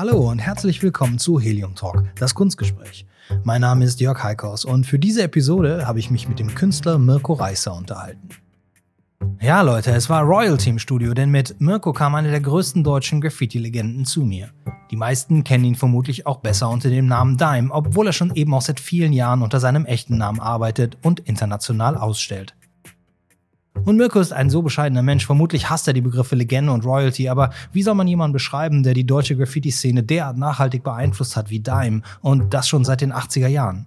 Hallo und herzlich willkommen zu Helium Talk, das Kunstgespräch. Mein Name ist Jörg Heikhaus und für diese Episode habe ich mich mit dem Künstler Mirko Reißer unterhalten. Ja, Leute, es war Royalty im Studio, denn mit Mirko kam eine der größten deutschen Graffiti-Legenden zu mir. Die meisten kennen ihn vermutlich auch besser unter dem Namen Dime, obwohl er schon eben auch seit vielen Jahren unter seinem echten Namen arbeitet und international ausstellt. Und Mirko ist ein so bescheidener Mensch, vermutlich hasst er die Begriffe Legende und Royalty, aber wie soll man jemanden beschreiben, der die deutsche Graffiti-Szene derart nachhaltig beeinflusst hat wie Dime und das schon seit den 80er Jahren?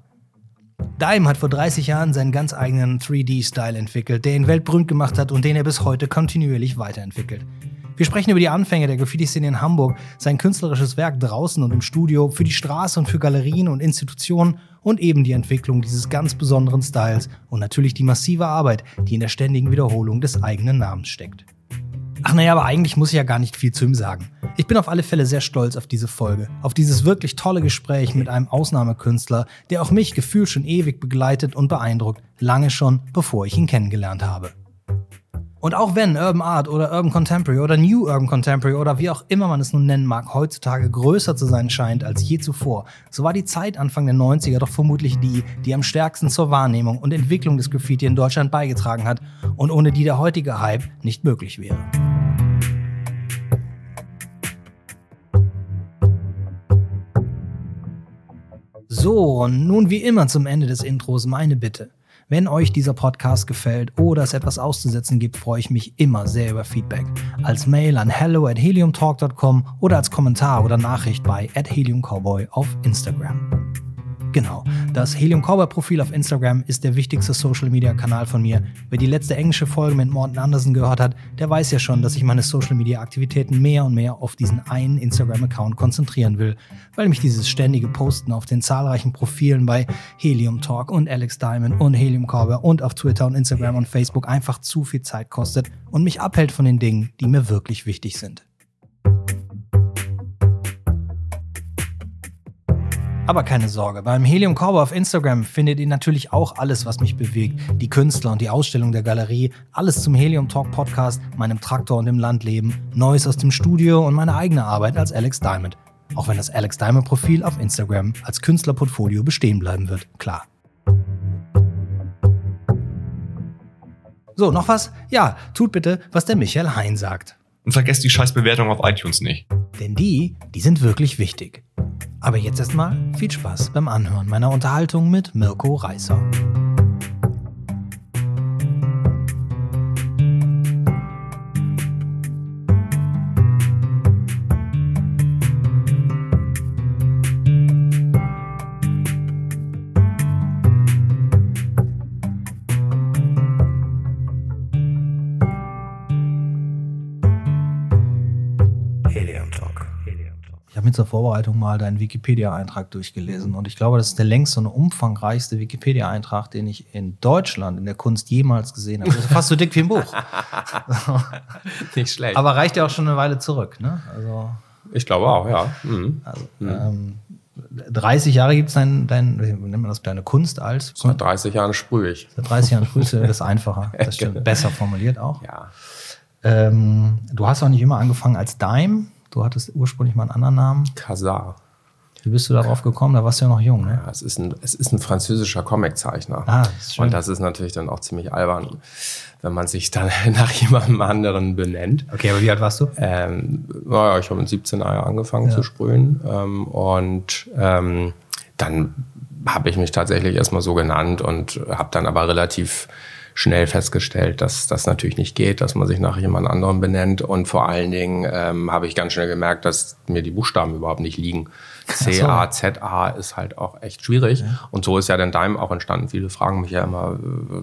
Dime hat vor 30 Jahren seinen ganz eigenen 3D-Style entwickelt, der ihn weltberühmt gemacht hat und den er bis heute kontinuierlich weiterentwickelt. Wir sprechen über die Anfänge der Graffiti-Szene in Hamburg, sein künstlerisches Werk draußen und im Studio, für die Straße und für Galerien und Institutionen und eben die Entwicklung dieses ganz besonderen Styles und natürlich die massive Arbeit, die in der ständigen Wiederholung des eigenen Namens steckt. Ach naja, aber eigentlich muss ich ja gar nicht viel zu ihm sagen. Ich bin auf alle Fälle sehr stolz auf diese Folge, auf dieses wirklich tolle Gespräch mit einem Ausnahmekünstler, der auch mich gefühlt schon ewig begleitet und beeindruckt, lange schon, bevor ich ihn kennengelernt habe. Und auch wenn Urban Art oder Urban Contemporary oder New Urban Contemporary oder wie auch immer man es nun nennen mag, heutzutage größer zu sein scheint als je zuvor, so war die Zeit Anfang der 90er doch vermutlich die, die am stärksten zur Wahrnehmung und Entwicklung des Graffiti in Deutschland beigetragen hat und ohne die der heutige Hype nicht möglich wäre. So, und nun wie immer zum Ende des Intros meine Bitte. Wenn euch dieser Podcast gefällt oder es etwas auszusetzen gibt, freue ich mich immer sehr über Feedback. Als Mail an hello at heliumtalk.com oder als Kommentar oder Nachricht bei at heliumcowboy auf Instagram. Genau. Das Helium Cowboy Profil auf Instagram ist der wichtigste Social Media Kanal von mir. Wer die letzte englische Folge mit Morten Anderson gehört hat, der weiß ja schon, dass ich meine Social Media Aktivitäten mehr und mehr auf diesen einen Instagram Account konzentrieren will, weil mich dieses ständige Posten auf den zahlreichen Profilen bei Helium Talk und Alex Diamond und Helium Cowboy und auf Twitter und Instagram und Facebook einfach zu viel Zeit kostet und mich abhält von den Dingen, die mir wirklich wichtig sind. Aber keine Sorge, beim Helium Cowboy auf Instagram findet ihr natürlich auch alles, was mich bewegt. Die Künstler und die Ausstellung der Galerie, alles zum Helium Talk Podcast, meinem Traktor und dem Landleben, Neues aus dem Studio und meine eigene Arbeit als Alex Diamond. Auch wenn das Alex Diamond Profil auf Instagram als Künstlerportfolio bestehen bleiben wird, klar. So, noch was? Ja, tut bitte, was der Michael Hein sagt. Und vergesst die Scheißbewertung auf iTunes nicht. Denn die, die sind wirklich wichtig. Aber jetzt erstmal viel Spaß beim Anhören meiner Unterhaltung mit Mirko Reißer. Mir zur Vorbereitung mal deinen Wikipedia-Eintrag durchgelesen und ich glaube, das ist der längste und umfangreichste Wikipedia-Eintrag, den ich in Deutschland in der Kunst jemals gesehen habe. Das ist fast so dick wie ein Buch. Nicht schlecht. Aber reicht ja auch schon eine Weile zurück, ne? Also, ich glaube auch, ja. Mhm. Also, mhm. ähm, 30 Jahre gibt es dein, dein, wie nennt man das, deine Kunst als? Seit 30 Jahren sprühe ich. Seit 30 Jahren sprühst du, das ist einfacher. Das stimmt. Besser formuliert auch. Ja. Ähm, du hast auch nicht immer angefangen als Dime, Du hattest ursprünglich mal einen anderen Namen. Kazar. Wie bist du darauf gekommen? Da warst du ja noch jung, ne? Ja, es ist ein, es ist ein französischer Comiczeichner. Ah, das ist schön. Und das ist natürlich dann auch ziemlich albern, wenn man sich dann nach jemandem anderen benennt. Okay, aber wie alt warst du? Ähm, naja, ich habe mit 17 Jahren angefangen ja. zu sprühen. Ähm, und ähm, dann habe ich mich tatsächlich erstmal so genannt und habe dann aber relativ schnell festgestellt, dass das natürlich nicht geht, dass man sich nach jemand anderem benennt. Und vor allen Dingen ähm, habe ich ganz schnell gemerkt, dass mir die Buchstaben überhaupt nicht liegen. C, A, Z, A ist halt auch echt schwierig. Ja. Und so ist ja dann Daim auch entstanden. Viele fragen mich ja immer,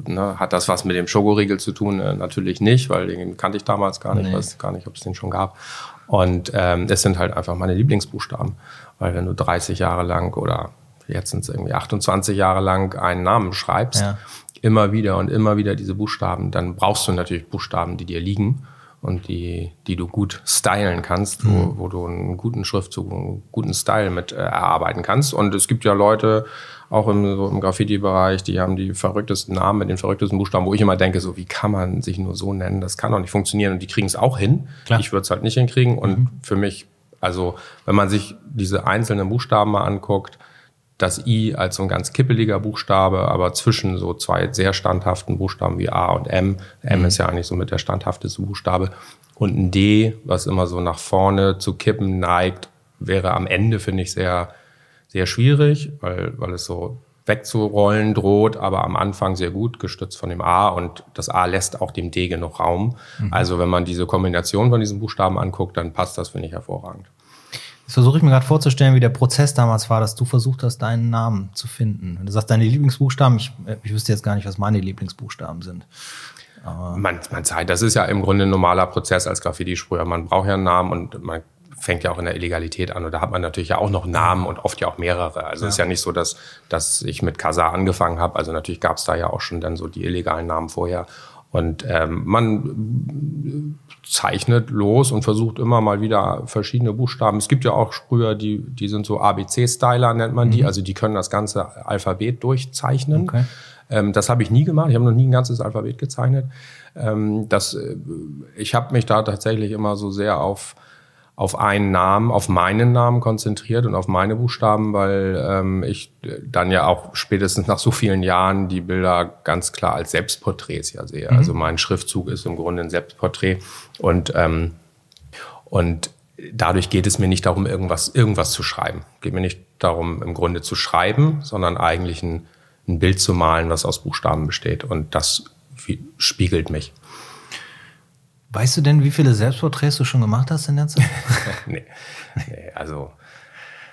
äh, ne, hat das was mit dem Schokoriegel zu tun? Äh, natürlich nicht, weil den kannte ich damals gar nicht, nee. weiß gar nicht, ob es den schon gab. Und ähm, es sind halt einfach meine Lieblingsbuchstaben. Weil wenn du 30 Jahre lang oder jetzt sind es irgendwie 28 Jahre lang einen Namen schreibst, ja immer wieder und immer wieder diese Buchstaben, dann brauchst du natürlich Buchstaben, die dir liegen und die, die du gut stylen kannst, mhm. wo, wo du einen guten Schriftzug, einen guten Style mit äh, erarbeiten kannst. Und es gibt ja Leute, auch im, so im Graffiti-Bereich, die haben die verrücktesten Namen mit den verrücktesten Buchstaben, wo ich immer denke, so wie kann man sich nur so nennen? Das kann doch nicht funktionieren. Und die kriegen es auch hin. Klar. Ich würde es halt nicht hinkriegen. Und mhm. für mich, also wenn man sich diese einzelnen Buchstaben mal anguckt, das I als so ein ganz kippeliger Buchstabe, aber zwischen so zwei sehr standhaften Buchstaben wie A und M. M mhm. ist ja eigentlich so mit der standhafteste Buchstabe. Und ein D, was immer so nach vorne zu kippen neigt, wäre am Ende, finde ich, sehr, sehr schwierig, weil, weil es so wegzurollen droht, aber am Anfang sehr gut, gestützt von dem A und das A lässt auch dem D genug Raum. Mhm. Also wenn man diese Kombination von diesen Buchstaben anguckt, dann passt das, finde ich, hervorragend. Jetzt versuche ich mir gerade vorzustellen, wie der Prozess damals war, dass du versucht hast, deinen Namen zu finden. Wenn du sagst, deine Lieblingsbuchstaben, ich, äh, ich wüsste jetzt gar nicht, was meine Lieblingsbuchstaben sind. Aber man, man sagt, das ist ja im Grunde ein normaler Prozess als Graffiti-Sprüher. Man braucht ja einen Namen und man fängt ja auch in der Illegalität an. Und da hat man natürlich ja auch noch Namen und oft ja auch mehrere. Also es ja. ist ja nicht so, dass, dass ich mit Kazar angefangen habe. Also natürlich gab es da ja auch schon dann so die illegalen Namen vorher. Und ähm, man zeichnet los und versucht immer mal wieder verschiedene Buchstaben. Es gibt ja auch Sprüher, die, die sind so ABC-Styler, nennt man die. Mhm. Also die können das ganze Alphabet durchzeichnen. Okay. Ähm, das habe ich nie gemacht. Ich habe noch nie ein ganzes Alphabet gezeichnet. Ähm, das, äh, ich habe mich da tatsächlich immer so sehr auf auf einen Namen, auf meinen Namen konzentriert und auf meine Buchstaben, weil ähm, ich dann ja auch spätestens nach so vielen Jahren die Bilder ganz klar als Selbstporträts ja sehe. Mhm. Also mein Schriftzug ist im Grunde ein Selbstporträt und ähm, und dadurch geht es mir nicht darum, irgendwas, irgendwas zu schreiben. Geht mir nicht darum, im Grunde zu schreiben, sondern eigentlich ein, ein Bild zu malen, was aus Buchstaben besteht. Und das spiegelt mich. Weißt du denn, wie viele Selbstporträts du schon gemacht hast in der Zeit? nee. nee, also.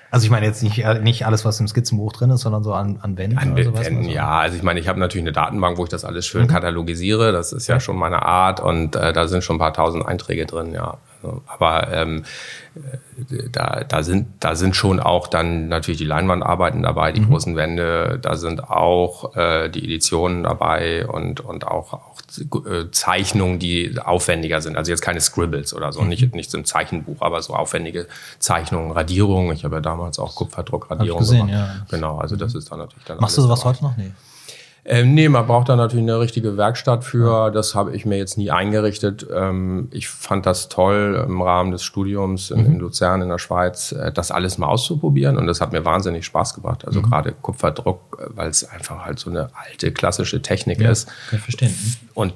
Also ich meine jetzt nicht, nicht alles, was im Skizzenbuch drin ist, sondern so an, an Wänden. An oder Wänden, so. ja. Also ich meine, ich habe natürlich eine Datenbank, wo ich das alles schön mhm. katalogisiere. Das ist ja, ja schon meine Art und äh, da sind schon ein paar tausend Einträge drin, ja. Aber ähm, da, da, sind, da sind schon auch dann natürlich die Leinwandarbeiten dabei, die mhm. großen Wände, da sind auch äh, die Editionen dabei und, und auch, auch äh, Zeichnungen, die aufwendiger sind. Also jetzt keine Scribbles oder so, mhm. nicht, nicht so ein Zeichenbuch, aber so aufwendige Zeichnungen, Radierungen. Ich habe ja damals auch Kupferdruckradierungen gemacht. Ja. Genau, also das ist dann natürlich dann. Machst du sowas heute noch? Nee. Ähm, nee, man braucht da natürlich eine richtige Werkstatt für. Das habe ich mir jetzt nie eingerichtet. Ähm, ich fand das toll im Rahmen des Studiums in, mhm. in Luzern in der Schweiz, äh, das alles mal auszuprobieren. Und das hat mir wahnsinnig Spaß gemacht. Also mhm. gerade Kupferdruck, weil es einfach halt so eine alte klassische Technik ja, ist. Kann ich verstehen. Und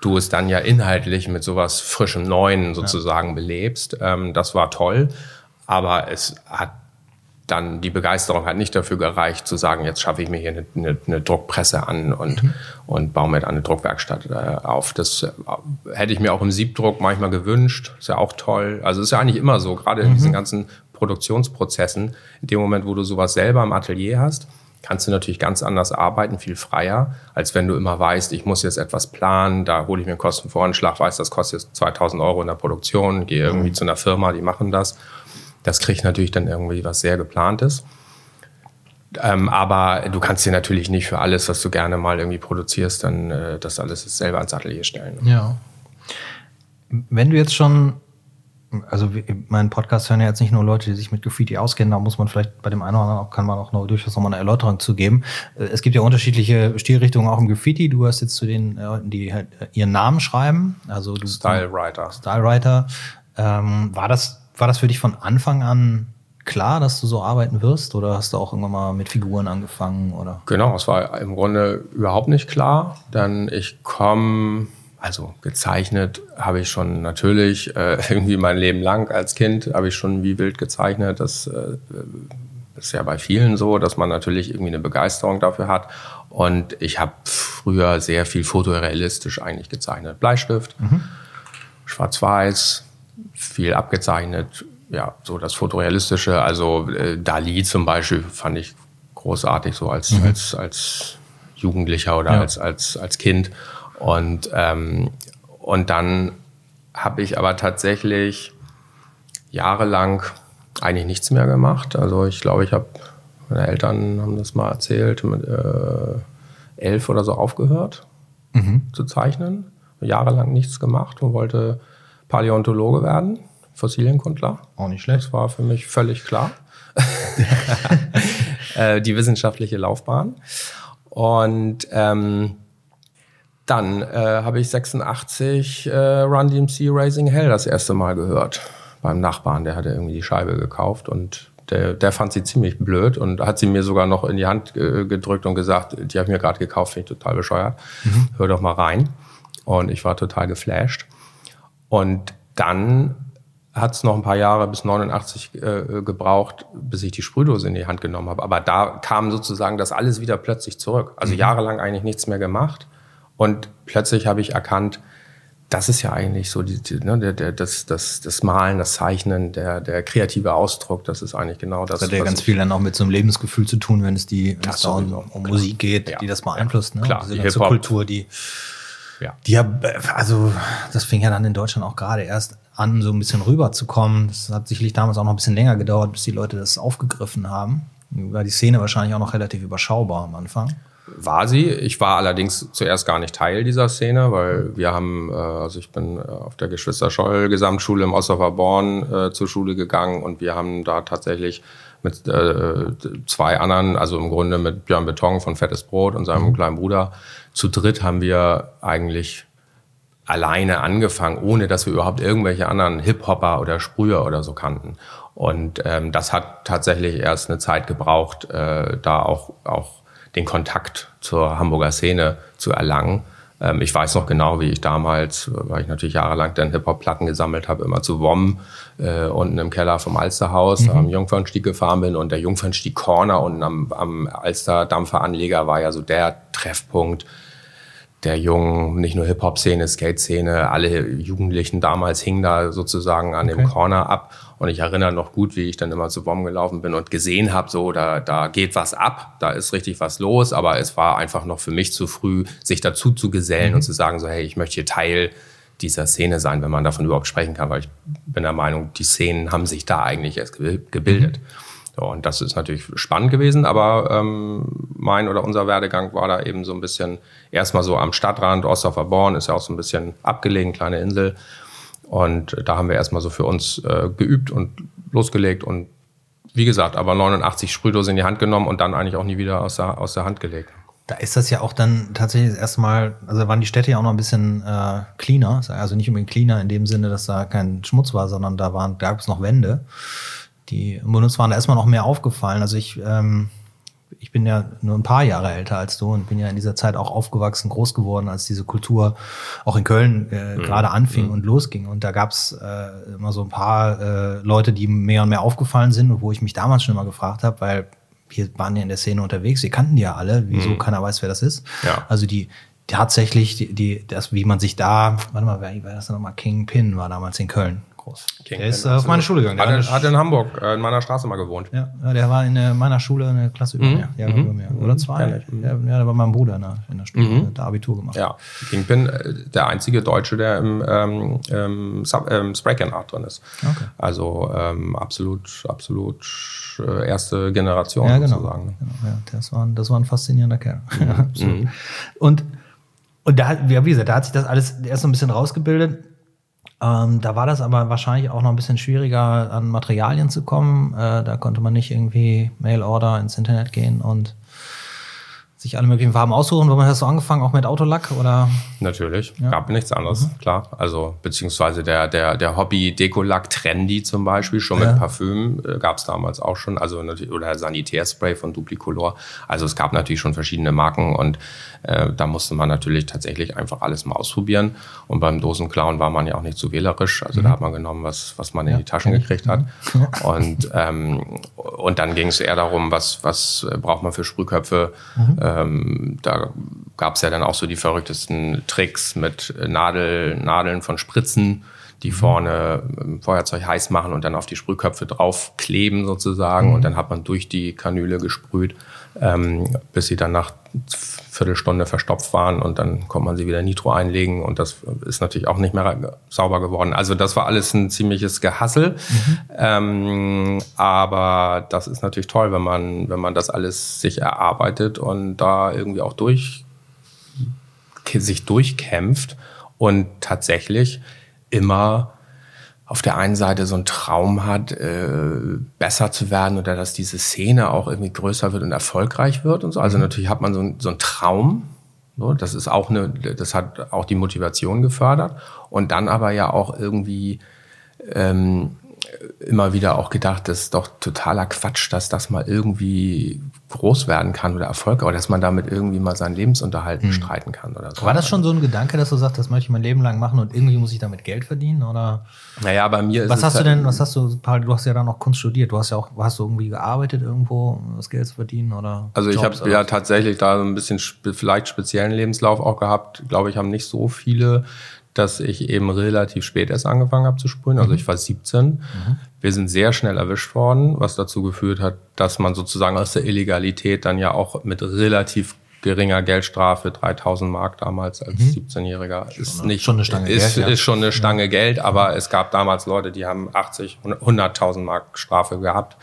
du es dann ja inhaltlich mit sowas frischem Neuen sozusagen ja. belebst. Ähm, das war toll. Aber es hat dann die Begeisterung hat nicht dafür gereicht, zu sagen, jetzt schaffe ich mir hier eine, eine, eine Druckpresse an und, mhm. und baue mir eine Druckwerkstatt äh, auf. Das äh, hätte ich mir auch im Siebdruck manchmal gewünscht. Ist ja auch toll. Also ist ja eigentlich immer so, gerade in mhm. diesen ganzen Produktionsprozessen. In dem Moment, wo du sowas selber im Atelier hast, kannst du natürlich ganz anders arbeiten, viel freier, als wenn du immer weißt, ich muss jetzt etwas planen, da hole ich mir einen Kostenvoranschlag, weiß, das kostet jetzt 2000 Euro in der Produktion, gehe irgendwie mhm. zu einer Firma, die machen das das kriegt natürlich dann irgendwie was sehr geplantes. Ähm, aber du kannst dir natürlich nicht für alles, was du gerne mal irgendwie produzierst, dann äh, das alles selber ans Atelier stellen. Ja. Wenn du jetzt schon, also meinen Podcast hören ja jetzt nicht nur Leute, die sich mit Graffiti auskennen, da muss man vielleicht bei dem einen oder anderen auch, kann man auch noch durchaus nochmal eine Erläuterung zu geben. Äh, es gibt ja unterschiedliche Stilrichtungen auch im Graffiti. Du hast jetzt zu den Leuten, die halt ihren Namen schreiben, also du Style Writer. Style Writer. Ähm, war das war das für dich von Anfang an klar, dass du so arbeiten wirst? Oder hast du auch irgendwann mal mit Figuren angefangen? Oder? Genau, es war im Grunde überhaupt nicht klar. Denn ich komme, also gezeichnet habe ich schon natürlich, äh, irgendwie mein Leben lang als Kind habe ich schon wie wild gezeichnet. Das äh, ist ja bei vielen so, dass man natürlich irgendwie eine Begeisterung dafür hat. Und ich habe früher sehr viel fotorealistisch eigentlich gezeichnet. Bleistift, mhm. schwarz-weiß, viel abgezeichnet. Ja, so das Fotorealistische. Also äh, Dali zum Beispiel fand ich großartig, so als, mhm. als, als Jugendlicher oder ja. als, als, als Kind. Und, ähm, und dann habe ich aber tatsächlich jahrelang eigentlich nichts mehr gemacht. Also ich glaube, ich habe, meine Eltern haben das mal erzählt, mit äh, elf oder so aufgehört mhm. zu zeichnen. Jahrelang nichts gemacht und wollte Paläontologe werden, Fossilienkundler. Auch nicht schlecht. Das war für mich völlig klar. äh, die wissenschaftliche Laufbahn. Und ähm, dann äh, habe ich 86 äh, Run DMC Raising Hell das erste Mal gehört. Beim Nachbarn, der hatte irgendwie die Scheibe gekauft und der, der fand sie ziemlich blöd und hat sie mir sogar noch in die Hand äh, gedrückt und gesagt, die habe ich mir gerade gekauft, finde ich total bescheuert. Mhm. Hör doch mal rein. Und ich war total geflasht. Und dann hat es noch ein paar Jahre bis 89 äh, gebraucht, bis ich die Sprühdose in die Hand genommen habe. Aber da kam sozusagen das alles wieder plötzlich zurück. Also mhm. jahrelang eigentlich nichts mehr gemacht. Und plötzlich habe ich erkannt, das ist ja eigentlich so die, die, ne, der, der, das, das, das Malen, das Zeichnen, der, der kreative Ausdruck, das ist eigentlich genau das. Das hat ja ganz viel dann auch mit so einem Lebensgefühl zu tun, wenn es die wenn es da um, um Musik geht, ja. die das beeinflusst. Ne? Klar, Diese die ganze Kultur, die, ja. die ja, also das fing ja dann in Deutschland auch gerade erst an, so ein bisschen rüberzukommen. Das hat sicherlich damals auch noch ein bisschen länger gedauert, bis die Leute das aufgegriffen haben. War die Szene wahrscheinlich auch noch relativ überschaubar am Anfang war sie. Ich war allerdings zuerst gar nicht Teil dieser Szene, weil wir haben, äh, also ich bin äh, auf der Geschwister-Scholl Gesamtschule im Born äh, zur Schule gegangen und wir haben da tatsächlich mit äh, zwei anderen, also im Grunde mit Björn Beton von Fettes Brot und seinem mhm. kleinen Bruder, zu dritt haben wir eigentlich alleine angefangen, ohne dass wir überhaupt irgendwelche anderen Hip-Hopper oder Sprüher oder so kannten. Und ähm, das hat tatsächlich erst eine Zeit gebraucht, äh, da auch, auch den Kontakt zur Hamburger Szene zu erlangen. Ähm, ich weiß noch genau, wie ich damals, weil ich natürlich jahrelang dann Hip-Hop-Platten gesammelt habe, immer zu WOM äh, unten im Keller vom Alsterhaus mhm. am Jungfernstieg gefahren bin und der Jungfernstieg Corner unten am, am Alster Dampferanleger war ja so der Treffpunkt der jungen, nicht nur Hip-Hop-Szene, Skate-Szene, alle Jugendlichen damals hingen da sozusagen an okay. dem Corner ab. Und ich erinnere noch gut, wie ich dann immer zu Bomben gelaufen bin und gesehen habe, so, da, da geht was ab, da ist richtig was los. Aber es war einfach noch für mich zu früh, sich dazu zu gesellen mhm. und zu sagen, so, hey, ich möchte hier Teil dieser Szene sein, wenn man davon überhaupt sprechen kann, weil ich bin der Meinung, die Szenen haben sich da eigentlich erst gebildet. Mhm. So, und das ist natürlich spannend gewesen, aber ähm, mein oder unser Werdegang war da eben so ein bisschen erstmal so am Stadtrand, Ostdorfer Born ist ja auch so ein bisschen abgelegen, kleine Insel. Und da haben wir erstmal so für uns äh, geübt und losgelegt und wie gesagt, aber 89 Sprühdose in die Hand genommen und dann eigentlich auch nie wieder aus der, aus der Hand gelegt. Da ist das ja auch dann tatsächlich das erste Mal, also waren die Städte ja auch noch ein bisschen äh, cleaner, also nicht unbedingt cleaner in dem Sinne, dass da kein Schmutz war, sondern da waren, da gab es noch Wände die uns waren da erstmal noch mehr aufgefallen. Also ich, ähm, ich bin ja nur ein paar Jahre älter als du und bin ja in dieser Zeit auch aufgewachsen, groß geworden, als diese Kultur auch in Köln äh, mhm. gerade anfing mhm. und losging. Und da gab's äh, immer so ein paar äh, Leute, die mehr und mehr aufgefallen sind und wo ich mich damals schon mal gefragt habe, weil wir waren ja in der Szene unterwegs, wir kannten die ja alle, wieso mhm. keiner weiß, wer das ist. Ja. Also die tatsächlich, die, die, das, wie man sich da, warte mal, wer war das nochmal? King Pin war damals in Köln groß. King der ist äh, auf meine Schule gegangen. Hat, in, hat in Hamburg äh, in meiner Straße mal gewohnt. Ja, der war in äh, meiner Schule eine Klasse über mhm. mir. Ja, mhm. über mir. Oder zwei. Mhm. Ja, ja, der war mein Bruder in der, in der Schule, mhm. der Abitur gemacht. Ja, Kingpin, der einzige Deutsche, der im ähm, ähm, ähm, Spraycan Art drin ist. Okay. Also ähm, absolut, absolut erste Generation ja, genau. sozusagen. Genau, ja. Das, war, das war ein faszinierender Kerl. Mhm. Und und da, wie gesagt, da hat sich das alles erst so ein bisschen rausgebildet. Ähm, da war das aber wahrscheinlich auch noch ein bisschen schwieriger, an Materialien zu kommen. Äh, da konnte man nicht irgendwie Mail-Order ins Internet gehen und sich alle möglichen Farben aussuchen. Warum hast du angefangen, auch mit Autolack oder? Natürlich, ja. gab nichts anderes, mhm. klar. Also beziehungsweise der, der, der Hobby-Dekolack Trendy zum Beispiel, schon ja. mit Parfüm äh, gab es damals auch schon, also oder Sanitärspray von Duplicolor. Also es gab natürlich schon verschiedene Marken und äh, da musste man natürlich tatsächlich einfach alles mal ausprobieren. Und beim Dosenklauen war man ja auch nicht zu wählerisch. Also mhm. da hat man genommen, was, was man in die Taschen gekriegt hat. Mhm. Und, ähm, und dann ging es eher darum, was, was braucht man für Sprühköpfe. Mhm. Ähm, da gab es ja dann auch so die verrücktesten Tricks mit Nadel, Nadeln von Spritzen die mhm. vorne Feuerzeug heiß machen und dann auf die Sprühköpfe draufkleben sozusagen. Mhm. Und dann hat man durch die Kanüle gesprüht, ähm, bis sie dann nach Viertelstunde verstopft waren und dann konnte man sie wieder Nitro einlegen und das ist natürlich auch nicht mehr sauber geworden. Also das war alles ein ziemliches Gehassel. Mhm. Ähm, aber das ist natürlich toll, wenn man, wenn man das alles sich erarbeitet und da irgendwie auch durch, sich durchkämpft und tatsächlich immer auf der einen Seite so einen Traum hat, äh, besser zu werden oder dass diese Szene auch irgendwie größer wird und erfolgreich wird und so. Also mhm. natürlich hat man so, ein, so einen Traum. So, das ist auch eine, das hat auch die Motivation gefördert. Und dann aber ja auch irgendwie ähm, immer wieder auch gedacht, das ist doch totaler Quatsch, dass das mal irgendwie groß werden kann oder Erfolg, aber dass man damit irgendwie mal seinen Lebensunterhalt mhm. streiten kann oder so. War das schon so ein Gedanke, dass du sagst, das möchte ich mein Leben lang machen und irgendwie muss ich damit Geld verdienen oder? Naja, bei mir ist Was hast du denn, was hast du, Paul, du hast ja dann noch Kunst studiert, du hast ja auch, hast du irgendwie gearbeitet irgendwo, um das Geld zu verdienen oder? Also ich habe ja tatsächlich da so ein bisschen vielleicht speziellen Lebenslauf auch gehabt, glaube ich, haben nicht so viele dass ich eben relativ spät erst angefangen habe zu sprühen. Also mhm. ich war 17. Mhm. Wir sind sehr schnell erwischt worden, was dazu geführt hat, dass man sozusagen aus der Illegalität dann ja auch mit relativ geringer Geldstrafe, 3000 Mark damals als mhm. 17-Jähriger, ist nicht schon eine Stange ist, Geld, ja. ist schon eine Stange ja. Geld, aber es gab damals Leute, die haben 80, 100.000 Mark Strafe gehabt,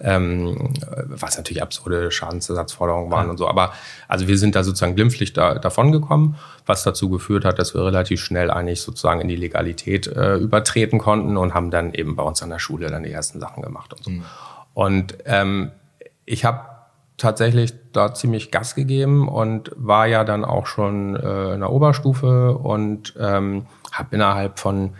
ja. ähm, was natürlich absurde Schadensersatzforderungen waren und so. Aber also wir sind da sozusagen glimpflich da, davon gekommen, was dazu geführt hat, dass wir relativ schnell eigentlich sozusagen in die Legalität äh, übertreten konnten und haben dann eben bei uns an der Schule dann die ersten Sachen gemacht und so. Mhm. Und ähm, ich habe tatsächlich da ziemlich Gas gegeben und war ja dann auch schon äh, in der Oberstufe und ähm, habe innerhalb von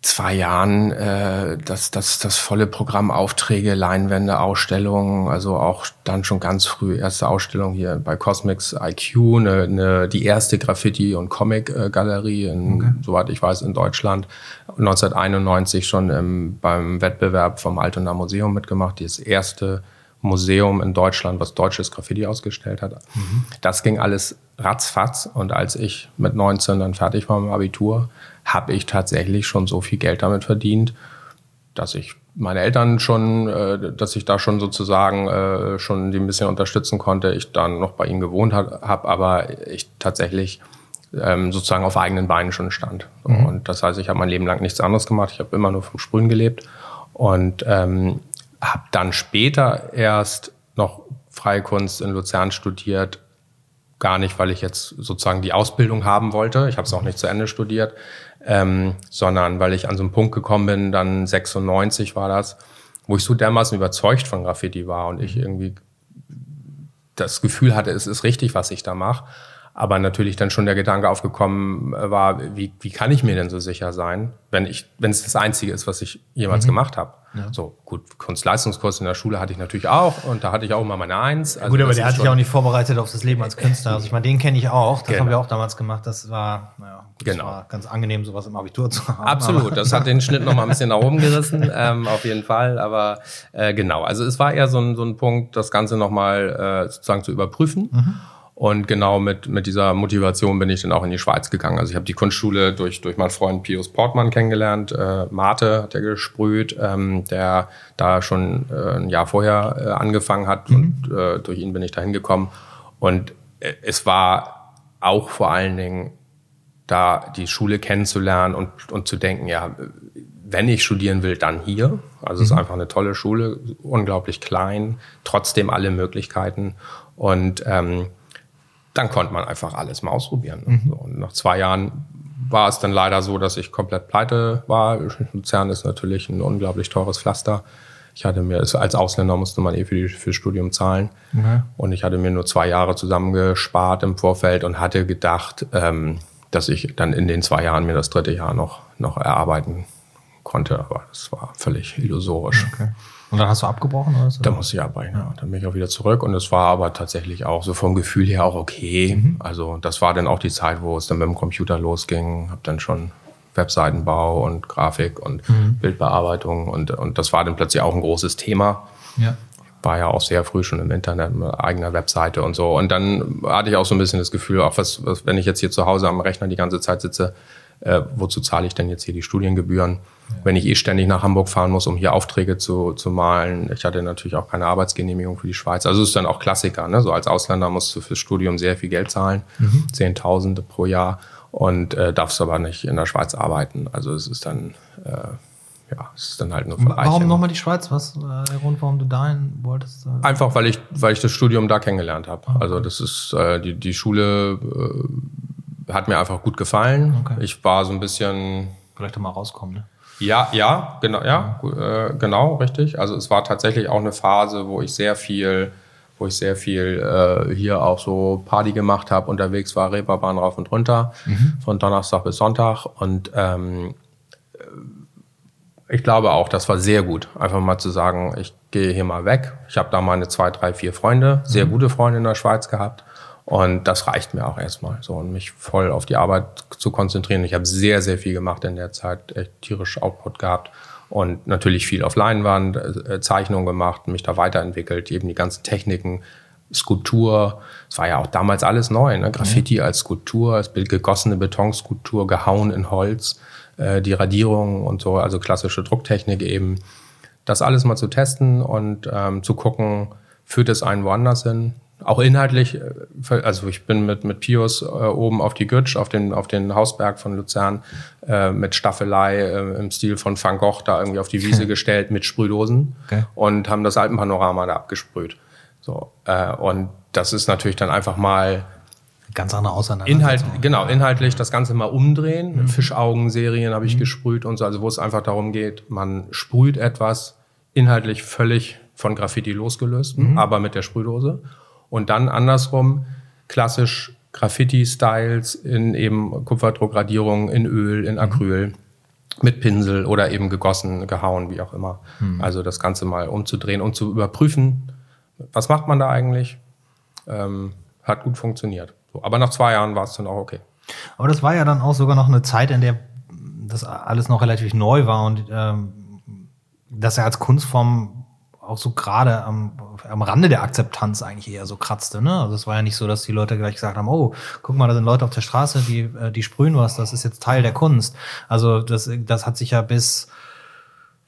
zwei Jahren äh, das, das, das volle Programm Aufträge, Leinwände, Ausstellungen, also auch dann schon ganz früh erste Ausstellung hier bei Cosmics IQ, eine, eine, die erste Graffiti- und Comic-Galerie, okay. soweit ich weiß, in Deutschland. 1991 schon im, beim Wettbewerb vom Altona Museum mitgemacht, das erste Museum in Deutschland, was deutsches Graffiti ausgestellt hat. Mhm. Das ging alles ratzfatz. Und als ich mit 19 dann fertig war mit dem Abitur, habe ich tatsächlich schon so viel Geld damit verdient, dass ich meine Eltern schon, äh, dass ich da schon sozusagen äh, schon die ein bisschen unterstützen konnte. Ich dann noch bei ihnen gewohnt habe, aber ich tatsächlich ähm, sozusagen auf eigenen Beinen schon stand. Mhm. Und das heißt, ich habe mein Leben lang nichts anderes gemacht. Ich habe immer nur vom Sprühen gelebt. Und ähm, habe dann später erst noch Freikunst in Luzern studiert. Gar nicht, weil ich jetzt sozusagen die Ausbildung haben wollte. Ich habe es auch nicht zu Ende studiert, ähm, sondern weil ich an so einen Punkt gekommen bin, dann 96 war das, wo ich so dermaßen überzeugt von Graffiti war und ich irgendwie das Gefühl hatte, es ist richtig, was ich da mache. Aber natürlich dann schon der Gedanke aufgekommen war, wie, wie kann ich mir denn so sicher sein, wenn ich, wenn es das Einzige ist, was ich jemals mhm. gemacht habe. Ja. So, gut, Kunstleistungskurs in der Schule hatte ich natürlich auch und da hatte ich auch immer meine Eins. Also gut, aber der hat sich auch nicht vorbereitet auf das Leben als Künstler. Also ich meine, den kenne ich auch. Das genau. haben wir auch damals gemacht. Das war, naja, gut, genau. das war ganz angenehm, sowas im Abitur zu haben. Absolut, das hat den Schnitt noch mal ein bisschen nach oben gerissen, ähm, auf jeden Fall. Aber äh, genau, also es war eher so ein, so ein Punkt, das Ganze noch mal äh, sozusagen zu überprüfen. Mhm. Und genau mit, mit dieser Motivation bin ich dann auch in die Schweiz gegangen. Also ich habe die Kunstschule durch, durch meinen Freund Pius Portmann kennengelernt. Äh, Mate hat er gesprüht, ähm, der da schon äh, ein Jahr vorher äh, angefangen hat mhm. und äh, durch ihn bin ich da hingekommen. Und äh, es war auch vor allen Dingen da die Schule kennenzulernen und, und zu denken, ja, wenn ich studieren will, dann hier. Also mhm. es ist mhm. einfach eine tolle Schule, unglaublich klein, trotzdem alle Möglichkeiten. Und ähm, dann konnte man einfach alles mal ausprobieren. Mhm. Und nach zwei Jahren war es dann leider so, dass ich komplett pleite war. Luzern ist natürlich ein unglaublich teures Pflaster. Ich hatte mir, als Ausländer musste man eh für, die, für das Studium zahlen. Mhm. Und ich hatte mir nur zwei Jahre zusammengespart im Vorfeld und hatte gedacht, ähm, dass ich dann in den zwei Jahren mir das dritte Jahr noch, noch erarbeiten konnte. Aber das war völlig illusorisch. Okay. Und dann hast du abgebrochen? Oder so? Da musste ich abbrechen, ja. Dann bin ich auch wieder zurück und es war aber tatsächlich auch so vom Gefühl her auch okay. Mhm. Also das war dann auch die Zeit, wo es dann mit dem Computer losging. Habe dann schon Webseitenbau und Grafik und mhm. Bildbearbeitung und, und das war dann plötzlich auch ein großes Thema. Ja. War ja auch sehr früh schon im Internet mit eigener Webseite und so. Und dann hatte ich auch so ein bisschen das Gefühl, auch was, was wenn ich jetzt hier zu Hause am Rechner die ganze Zeit sitze, äh, wozu zahle ich denn jetzt hier die Studiengebühren? Wenn ich eh ständig nach Hamburg fahren muss, um hier Aufträge zu, zu malen. Ich hatte natürlich auch keine Arbeitsgenehmigung für die Schweiz. Also es ist dann auch Klassiker. Ne? So als Ausländer musst du fürs Studium sehr viel Geld zahlen, mhm. Zehntausende pro Jahr und äh, darfst aber nicht in der Schweiz arbeiten. Also es ist dann äh, ja, es ist dann halt nur für Warum nochmal die Schweiz? Was äh, der Grund, warum du dahin wolltest? Äh? Einfach, weil ich, weil ich das Studium da kennengelernt habe. Okay. Also das ist äh, die, die Schule äh, hat mir einfach gut gefallen. Okay. Ich war so ein bisschen. Vielleicht mal rauskommen, ne? Ja, ja, genau, ja, äh, genau, richtig. Also es war tatsächlich auch eine Phase, wo ich sehr viel, wo ich sehr viel äh, hier auch so Party gemacht habe, unterwegs war, Reeperbahn rauf und runter, mhm. von Donnerstag bis Sonntag. Und ähm, ich glaube auch, das war sehr gut, einfach mal zu sagen, ich gehe hier mal weg. Ich habe da meine zwei, drei, vier Freunde, sehr mhm. gute Freunde in der Schweiz gehabt. Und das reicht mir auch erstmal, so und mich voll auf die Arbeit zu konzentrieren. Ich habe sehr, sehr viel gemacht in der Zeit, echt tierisch Output gehabt und natürlich viel auf Leinwand, äh, Zeichnungen gemacht, mich da weiterentwickelt, eben die ganzen Techniken, Skulptur. Es war ja auch damals alles neu, ne? Graffiti als Skulptur, als gegossene Betonskulptur, gehauen in Holz, äh, die Radierung und so, also klassische Drucktechnik eben. Das alles mal zu testen und ähm, zu gucken, führt es einen woanders hin? Auch inhaltlich, äh, also ich bin mit, mit Pius äh, oben auf die Götsch, auf den, auf den Hausberg von Luzern, äh, mit Staffelei äh, im Stil von Van Gogh da irgendwie auf die Wiese gestellt mit Sprühdosen okay. und haben das Alpenpanorama da abgesprüht. So, äh, und das ist natürlich dann einfach mal ganz andere Auseinandersetzung. Inhalt, genau, inhaltlich das Ganze mal umdrehen. Mhm. Fischaugen-Serien habe ich mhm. gesprüht und so, also wo es einfach darum geht, man sprüht etwas inhaltlich völlig von Graffiti losgelöst, mhm. aber mit der Sprühdose und dann andersrum klassisch Graffiti-Styles in eben Kupferdruckradierung, in Öl, in Acryl. Mhm. Mit Pinsel oder eben gegossen, gehauen, wie auch immer. Mhm. Also das Ganze mal umzudrehen und zu überprüfen, was macht man da eigentlich? Ähm, hat gut funktioniert. So, aber nach zwei Jahren war es dann auch okay. Aber das war ja dann auch sogar noch eine Zeit, in der das alles noch relativ neu war und ähm, dass er als Kunstform auch so gerade am, am Rande der Akzeptanz eigentlich eher so kratzte. Ne? Also es war ja nicht so, dass die Leute gleich gesagt haben, oh, guck mal, da sind Leute auf der Straße, die, äh, die sprühen was, das ist jetzt Teil der Kunst. Also das, das hat sich ja bis,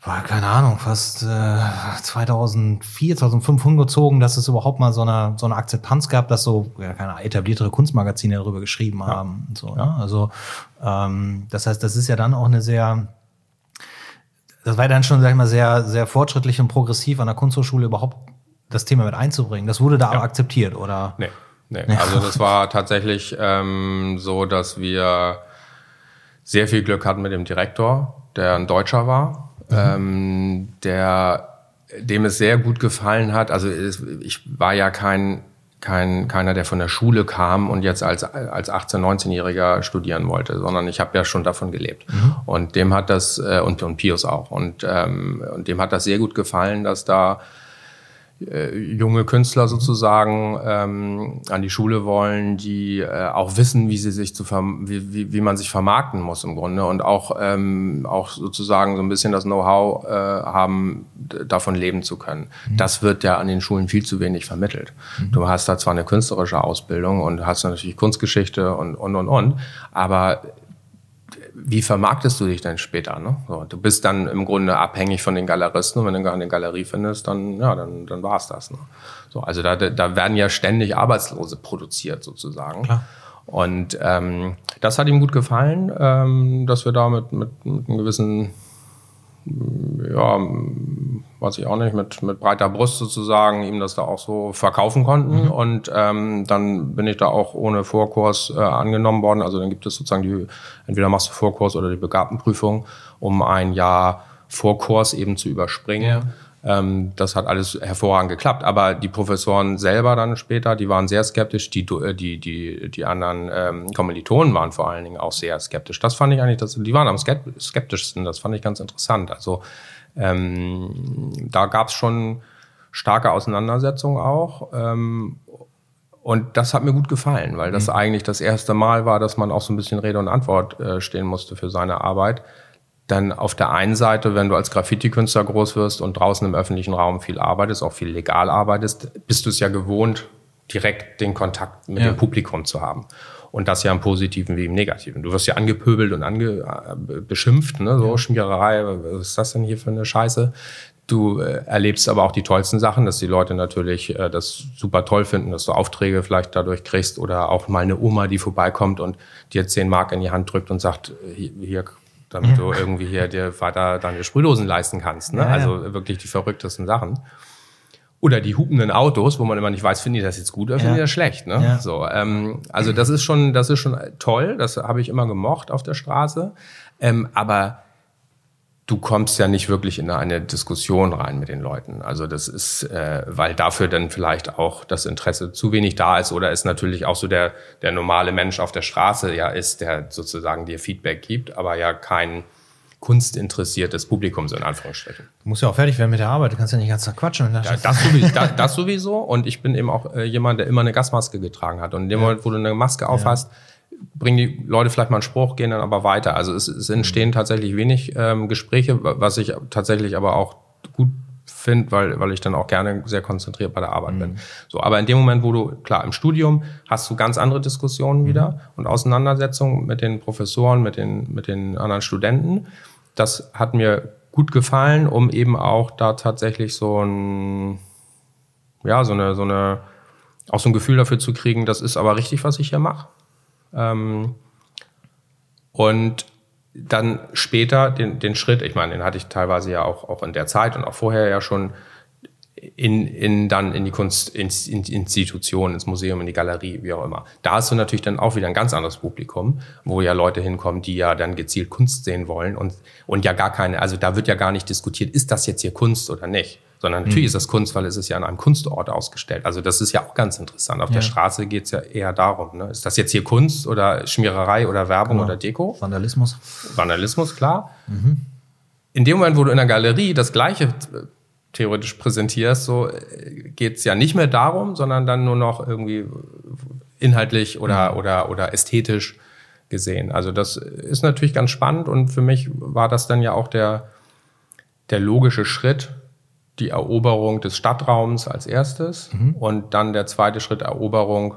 keine Ahnung, fast äh, 2004, 2005 hingezogen, dass es überhaupt mal so eine, so eine Akzeptanz gab, dass so ja, keine etabliertere Kunstmagazine darüber geschrieben ja. haben. Und so, ne? Also ähm, das heißt, das ist ja dann auch eine sehr das war dann schon, sag ich mal, sehr, sehr fortschrittlich und progressiv an der Kunsthochschule überhaupt das Thema mit einzubringen. Das wurde da ja. akzeptiert, oder? Nee, nee. nee. Also das war tatsächlich ähm, so, dass wir sehr viel Glück hatten mit dem Direktor, der ein Deutscher war, mhm. ähm, der dem es sehr gut gefallen hat. Also ich war ja kein kein, keiner, der von der Schule kam und jetzt als, als 18-, 19-Jähriger studieren wollte, sondern ich habe ja schon davon gelebt. Mhm. Und dem hat das, äh, und, und Pius auch, und, ähm, und dem hat das sehr gut gefallen, dass da äh, junge Künstler sozusagen ähm, an die Schule wollen, die äh, auch wissen, wie sie sich zu wie, wie, wie man sich vermarkten muss im Grunde und auch ähm, auch sozusagen so ein bisschen das Know-how äh, haben, davon leben zu können. Mhm. Das wird ja an den Schulen viel zu wenig vermittelt. Mhm. Du hast da zwar eine künstlerische Ausbildung und hast natürlich Kunstgeschichte und und und und, aber wie vermarktest du dich denn später? Ne? So, du bist dann im Grunde abhängig von den Galeristen und wenn du eine Galerie findest, dann, ja, dann, dann war es das. Ne? So, also da, da werden ja ständig Arbeitslose produziert sozusagen. Klar. Und ähm, das hat ihm gut gefallen, ähm, dass wir da mit, mit, mit einem gewissen ja, weiß ich auch nicht, mit, mit breiter Brust sozusagen ihm das da auch so verkaufen konnten. Mhm. Und ähm, dann bin ich da auch ohne Vorkurs äh, angenommen worden. Also dann gibt es sozusagen die, entweder machst du Vorkurs oder die Begabtenprüfung, um ein Jahr Vorkurs eben zu überspringen. Ja. Ähm, das hat alles hervorragend geklappt. Aber die Professoren selber dann später, die waren sehr skeptisch. Die, äh, die, die, die anderen ähm, Kommilitonen waren vor allen Dingen auch sehr skeptisch. Das fand ich eigentlich, das, die waren am skeptischsten. Das fand ich ganz interessant. Also ähm, da gab es schon starke Auseinandersetzungen auch. Ähm, und das hat mir gut gefallen, weil das mhm. eigentlich das erste Mal war, dass man auch so ein bisschen Rede und Antwort äh, stehen musste für seine Arbeit dann auf der einen Seite, wenn du als Graffiti-Künstler groß wirst und draußen im öffentlichen Raum viel arbeitest, auch viel legal arbeitest, bist du es ja gewohnt, direkt den Kontakt mit ja. dem Publikum zu haben. Und das ja im Positiven wie im Negativen. Du wirst ja angepöbelt und ange, äh, beschimpft, ne? so ja. Schmiererei, was ist das denn hier für eine Scheiße? Du äh, erlebst aber auch die tollsten Sachen, dass die Leute natürlich äh, das super toll finden, dass du Aufträge vielleicht dadurch kriegst oder auch mal eine Oma, die vorbeikommt und dir 10 Mark in die Hand drückt und sagt, hier, hier damit du irgendwie hier dir Vater deine Sprühdosen leisten kannst. Ne? Ja, also wirklich die verrücktesten Sachen. Oder die hupenden Autos, wo man immer nicht weiß, finde ich das jetzt gut oder finde ich das schlecht. Ne? Ja. So, ähm, also das ist schon, das ist schon toll. Das habe ich immer gemocht auf der Straße. Ähm, aber du kommst ja nicht wirklich in eine Diskussion rein mit den Leuten. Also das ist, äh, weil dafür dann vielleicht auch das Interesse zu wenig da ist oder ist natürlich auch so der, der normale Mensch auf der Straße ja ist, der sozusagen dir Feedback gibt, aber ja kein kunstinteressiertes Publikum, so in Anführungsstrichen. Du musst ja auch fertig werden mit der Arbeit, du kannst ja nicht ganz Tag quatschen. Ja, das, sowieso, das, das, sowieso und ich bin eben auch äh, jemand, der immer eine Gasmaske getragen hat und in dem ja. Moment, wo du eine Maske aufhast, ja bringen die Leute vielleicht mal einen Spruch, gehen dann aber weiter. Also es, es entstehen tatsächlich wenig ähm, Gespräche, was ich tatsächlich aber auch gut finde, weil, weil ich dann auch gerne sehr konzentriert bei der Arbeit mhm. bin. So, aber in dem Moment, wo du, klar, im Studium hast du ganz andere Diskussionen mhm. wieder und Auseinandersetzungen mit den Professoren, mit den, mit den anderen Studenten. Das hat mir gut gefallen, um eben auch da tatsächlich so ein, ja, so eine, so eine, auch so ein Gefühl dafür zu kriegen, das ist aber richtig, was ich hier mache. Ähm, und dann später den, den Schritt, ich meine, den hatte ich teilweise ja auch, auch in der Zeit und auch vorher ja schon in, in dann in die Kunstinstitution, ins Museum, in die Galerie, wie auch immer. Da hast du natürlich dann auch wieder ein ganz anderes Publikum, wo ja Leute hinkommen, die ja dann gezielt Kunst sehen wollen und, und ja gar keine, also da wird ja gar nicht diskutiert, ist das jetzt hier Kunst oder nicht? Sondern natürlich mhm. ist das Kunst, weil es ist ja an einem Kunstort ausgestellt. Also das ist ja auch ganz interessant. Auf ja. der Straße geht es ja eher darum, ne? ist das jetzt hier Kunst oder Schmiererei oder Werbung genau. oder Deko? Vandalismus. Vandalismus, klar. Mhm. In dem Moment, wo du in der Galerie das Gleiche äh, theoretisch präsentierst, so äh, geht es ja nicht mehr darum, sondern dann nur noch irgendwie inhaltlich oder, mhm. oder, oder ästhetisch gesehen. Also das ist natürlich ganz spannend und für mich war das dann ja auch der, der logische Schritt, die Eroberung des Stadtraums als erstes mhm. und dann der zweite Schritt Eroberung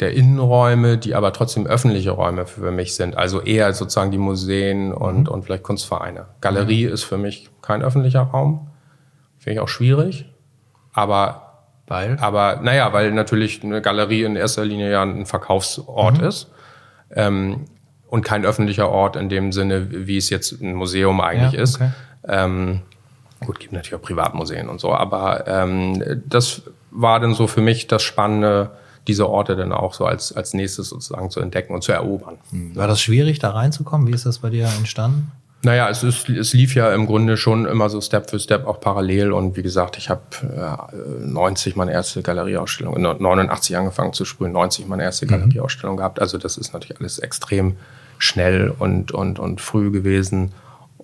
der Innenräume, die aber trotzdem öffentliche Räume für mich sind. Also eher sozusagen die Museen und, mhm. und vielleicht Kunstvereine. Galerie mhm. ist für mich kein öffentlicher Raum. Finde ich auch schwierig. Aber weil? Aber naja, weil natürlich eine Galerie in erster Linie ja ein Verkaufsort mhm. ist. Ähm, und kein öffentlicher Ort in dem Sinne, wie es jetzt ein Museum eigentlich ja, okay. ist. Ähm, Gut, gibt natürlich auch Privatmuseen und so, aber ähm, das war dann so für mich das Spannende, diese Orte dann auch so als, als nächstes sozusagen zu entdecken und zu erobern. Hm. War das schwierig, da reinzukommen? Wie ist das bei dir entstanden? Naja, es, ist, es lief ja im Grunde schon immer so Step für Step auch parallel und wie gesagt, ich habe äh, 90 meine erste Galerieausstellung, 89 angefangen zu sprühen, 90 meine erste mhm. Galerieausstellung gehabt. Also das ist natürlich alles extrem schnell und, und, und früh gewesen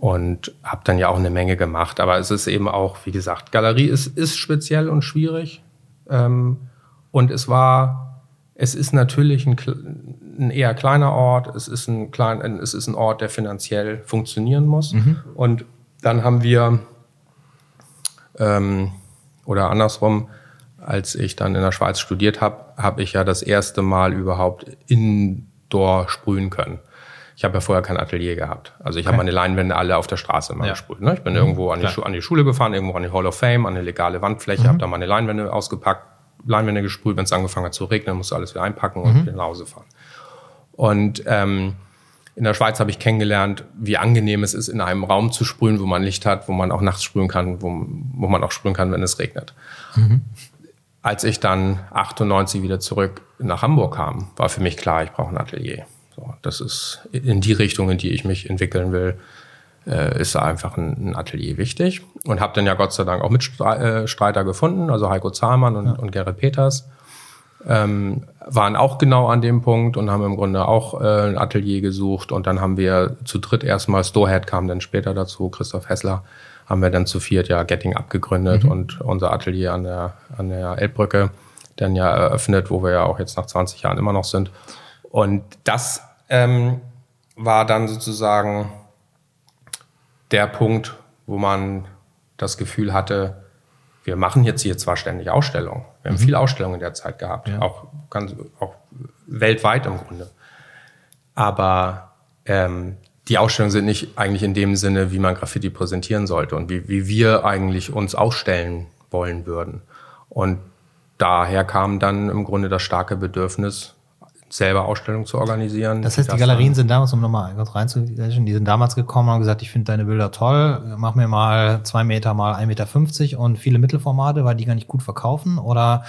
und habe dann ja auch eine Menge gemacht. Aber es ist eben auch, wie gesagt, Galerie ist, ist speziell und schwierig. Ähm, und es war, es ist natürlich ein, ein, eher kleiner Ort. Es ist ein, klein, es ist ein Ort, der finanziell funktionieren muss. Mhm. Und dann haben wir, ähm, oder andersrum, als ich dann in der Schweiz studiert habe, habe ich ja das erste Mal überhaupt indoor sprühen können ich habe ja vorher kein Atelier gehabt. Also ich okay. habe meine Leinwände alle auf der Straße immer ja. gesprüht. Ne? Ich bin mhm. irgendwo an die, an die, Schule gefahren, irgendwo an die Hall of Fame, an eine legale Wandfläche, mhm. habe da meine Leinwände ausgepackt, Leinwände gesprüht. Wenn es angefangen hat zu regnen, musste alles wieder einpacken und mhm. wieder nach Hause fahren. Und ähm, in der Schweiz habe ich kennengelernt, wie angenehm es ist, in einem Raum zu sprühen, wo man Licht hat, wo man auch nachts sprühen kann, wo, wo man auch sprühen kann, wenn es regnet. Mhm. Als ich dann 98 wieder zurück nach Hamburg kam, war für mich klar, ich brauche ein Atelier. So, das ist in die Richtung, in die ich mich entwickeln will, äh, ist einfach ein, ein, Atelier wichtig. Und habe dann ja Gott sei Dank auch Mitstreiter äh, gefunden, also Heiko Zahlmann und, ja. und Gerrit Peters. Ähm, waren auch genau an dem Punkt und haben im Grunde auch äh, ein Atelier gesucht. Und dann haben wir zu dritt erstmal, Storehead kam dann später dazu, Christoph Hessler, haben wir dann zu viert ja Getting abgegründet mhm. und unser Atelier an der, an der Elbbrücke dann ja eröffnet, wo wir ja auch jetzt nach 20 Jahren immer noch sind. Und das ähm, war dann sozusagen der Punkt, wo man das Gefühl hatte, wir machen jetzt hier zwar ständig Ausstellungen. Wir haben mhm. viele Ausstellungen in der Zeit gehabt, ja. auch, ganz, auch weltweit im Grunde. Aber ähm, die Ausstellungen sind nicht eigentlich in dem Sinne, wie man Graffiti präsentieren sollte und wie, wie wir eigentlich uns ausstellen wollen würden. Und daher kam dann im Grunde das starke Bedürfnis, selber Ausstellungen zu organisieren. Das heißt, die Galerien sind damals, um nochmal ganz reinzugehen, die sind damals gekommen und haben gesagt, ich finde deine Bilder toll, mach mir mal zwei Meter mal 1,50 Meter und viele Mittelformate, weil die gar nicht gut verkaufen oder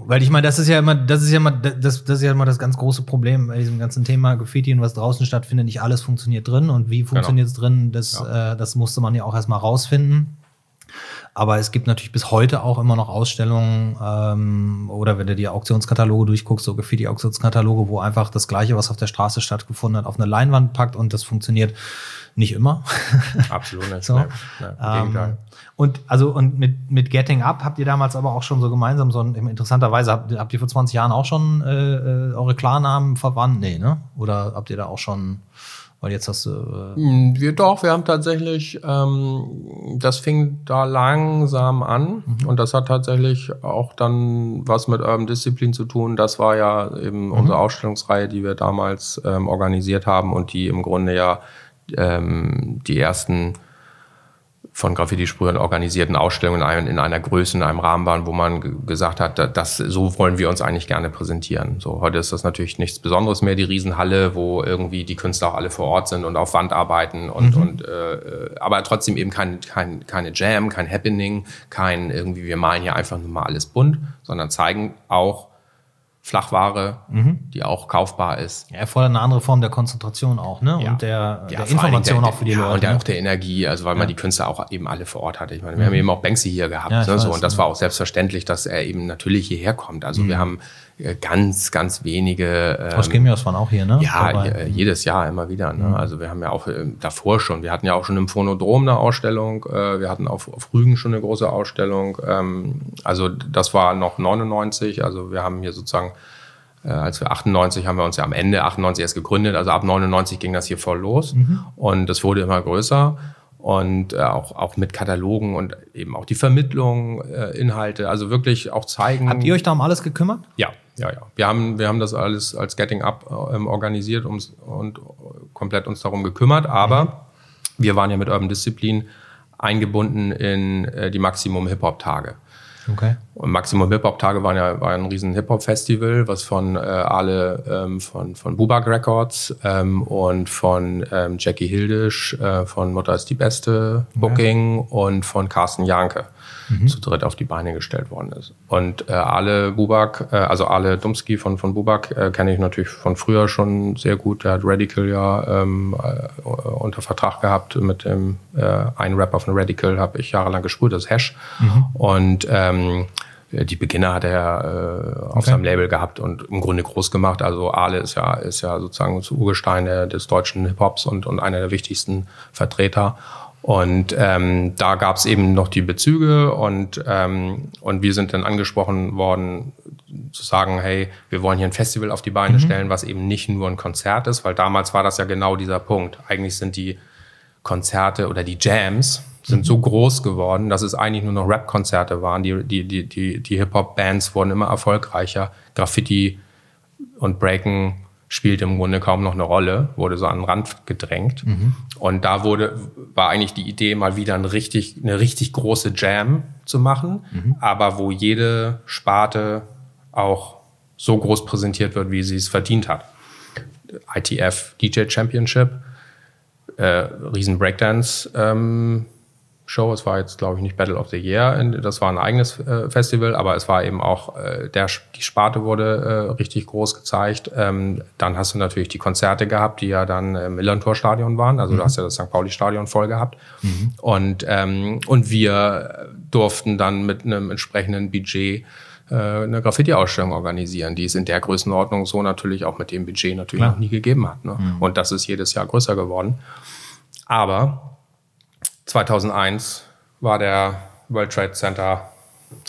Weil ich meine, das ist ja immer, das ist ja immer, das, das ist ja immer das ganz große Problem bei diesem ganzen Thema Graffiti und was draußen stattfindet. Nicht alles funktioniert drin und wie funktioniert es genau. drin, das, ja. äh, das musste man ja auch erstmal rausfinden. Aber es gibt natürlich bis heute auch immer noch Ausstellungen ähm, oder wenn du die Auktionskataloge durchguckst, so Graffiti-Auktionskataloge, wo einfach das Gleiche, was auf der Straße stattgefunden hat, auf eine Leinwand packt und das funktioniert nicht immer. Absolut nicht. so. Nee, nee, ähm, und also und mit, mit Getting Up habt ihr damals aber auch schon so gemeinsam so ein, interessanterweise habt, habt ihr vor 20 Jahren auch schon äh, äh, eure Klarnamen verwandt? Nee, ne? Oder habt ihr da auch schon weil jetzt hast du. Äh hm, wir doch, wir haben tatsächlich, ähm, das fing da langsam an mhm. und das hat tatsächlich auch dann was mit Urban Discipline zu tun. Das war ja eben mhm. unsere Ausstellungsreihe, die wir damals ähm, organisiert haben und die im Grunde ja ähm, die ersten von Graffiti-Sprühern organisierten Ausstellungen in einer Größe, in einem Rahmen waren, wo man gesagt hat, das, so wollen wir uns eigentlich gerne präsentieren. So, heute ist das natürlich nichts Besonderes mehr, die Riesenhalle, wo irgendwie die Künstler auch alle vor Ort sind und auf Wand arbeiten und, mhm. und äh, aber trotzdem eben kein, kein, keine Jam, kein Happening, kein irgendwie, wir malen hier einfach nur mal alles bunt, sondern zeigen auch, Flachware, mhm. die auch kaufbar ist. Ja, erfordert eine andere Form der Konzentration auch, ne? Ja. Und der, ja, der Information der, auch für die ja, Leute. Und der, ne? auch der Energie, also weil man die Künstler auch eben alle vor Ort hatte. Ich meine, wir mhm. haben eben auch Banksy hier gehabt. Ne? Weiß, so, und das war auch selbstverständlich, dass er eben natürlich hierher kommt. Also mhm. wir haben ganz, ganz wenige. Ähm, Aus Chemios waren auch hier, ne? Ja, Dabei. jedes Jahr immer wieder. Ne? Mhm. Also wir haben ja auch äh, davor schon, wir hatten ja auch schon im Phonodrom eine Ausstellung, äh, wir hatten auf, auf Rügen schon eine große Ausstellung. Ähm, also das war noch 99, also wir haben hier sozusagen äh, als wir 98 haben wir uns ja am Ende 98 erst gegründet, also ab 99 ging das hier voll los mhm. und es wurde immer größer und äh, auch, auch mit Katalogen und eben auch die Vermittlung, äh, Inhalte, also wirklich auch zeigen. Habt ihr euch da um alles gekümmert? Ja, ja, ja. Wir haben, wir haben das alles als Getting Up ähm, organisiert ums, und komplett uns darum gekümmert, aber mhm. wir waren ja mit Urban Discipline eingebunden in äh, die Maximum Hip-Hop-Tage. Okay. Und Maximum Hip-Hop-Tage waren ja war ein riesen Hip-Hop-Festival, was von äh, Ale ähm, von, von Bubak Records ähm, und von ähm, Jackie Hildisch äh, von Mutter ist die Beste Booking okay. und von Carsten Janke mhm. zu dritt auf die Beine gestellt worden ist. Und äh, Ale Bubak, äh, also Ale Dumski von, von Bubak äh, kenne ich natürlich von früher schon sehr gut. Der hat Radical ja ähm, äh, unter Vertrag gehabt mit dem äh, einen Rapper von Radical, habe ich jahrelang gespult, das ist Hash. Mhm. Und ähm, die Beginner hat er äh, auf okay. seinem Label gehabt und im Grunde groß gemacht. Also Ale ist ja, ist ja sozusagen das Urgestein des deutschen Hip-Hops und, und einer der wichtigsten Vertreter. Und ähm, da gab es eben noch die Bezüge und, ähm, und wir sind dann angesprochen worden zu sagen, hey, wir wollen hier ein Festival auf die Beine mhm. stellen, was eben nicht nur ein Konzert ist, weil damals war das ja genau dieser Punkt. Eigentlich sind die Konzerte oder die Jams sind mhm. so groß geworden, dass es eigentlich nur noch Rap-Konzerte waren. Die, die, die, die, die Hip-Hop-Bands wurden immer erfolgreicher. Graffiti und Breaken spielt im Grunde kaum noch eine Rolle, wurde so an den Rand gedrängt. Mhm. Und da wurde, war eigentlich die Idee, mal wieder ein richtig, eine richtig große Jam zu machen, mhm. aber wo jede Sparte auch so groß präsentiert wird, wie sie es verdient hat. ITF DJ Championship, äh, riesen Breakdance ähm, Show. Es war jetzt, glaube ich, nicht Battle of the Year. Das war ein eigenes äh, Festival, aber es war eben auch, äh, der, die Sparte wurde äh, richtig groß gezeigt. Ähm, dann hast du natürlich die Konzerte gehabt, die ja dann im Millantor-Stadion waren. Also mhm. du hast ja das St. Pauli-Stadion voll gehabt. Mhm. Und, ähm, und wir durften dann mit einem entsprechenden Budget äh, eine Graffiti-Ausstellung organisieren, die es in der Größenordnung so natürlich auch mit dem Budget natürlich Klar. noch nie gegeben hat. Ne? Mhm. Und das ist jedes Jahr größer geworden. Aber 2001 war der World Trade Center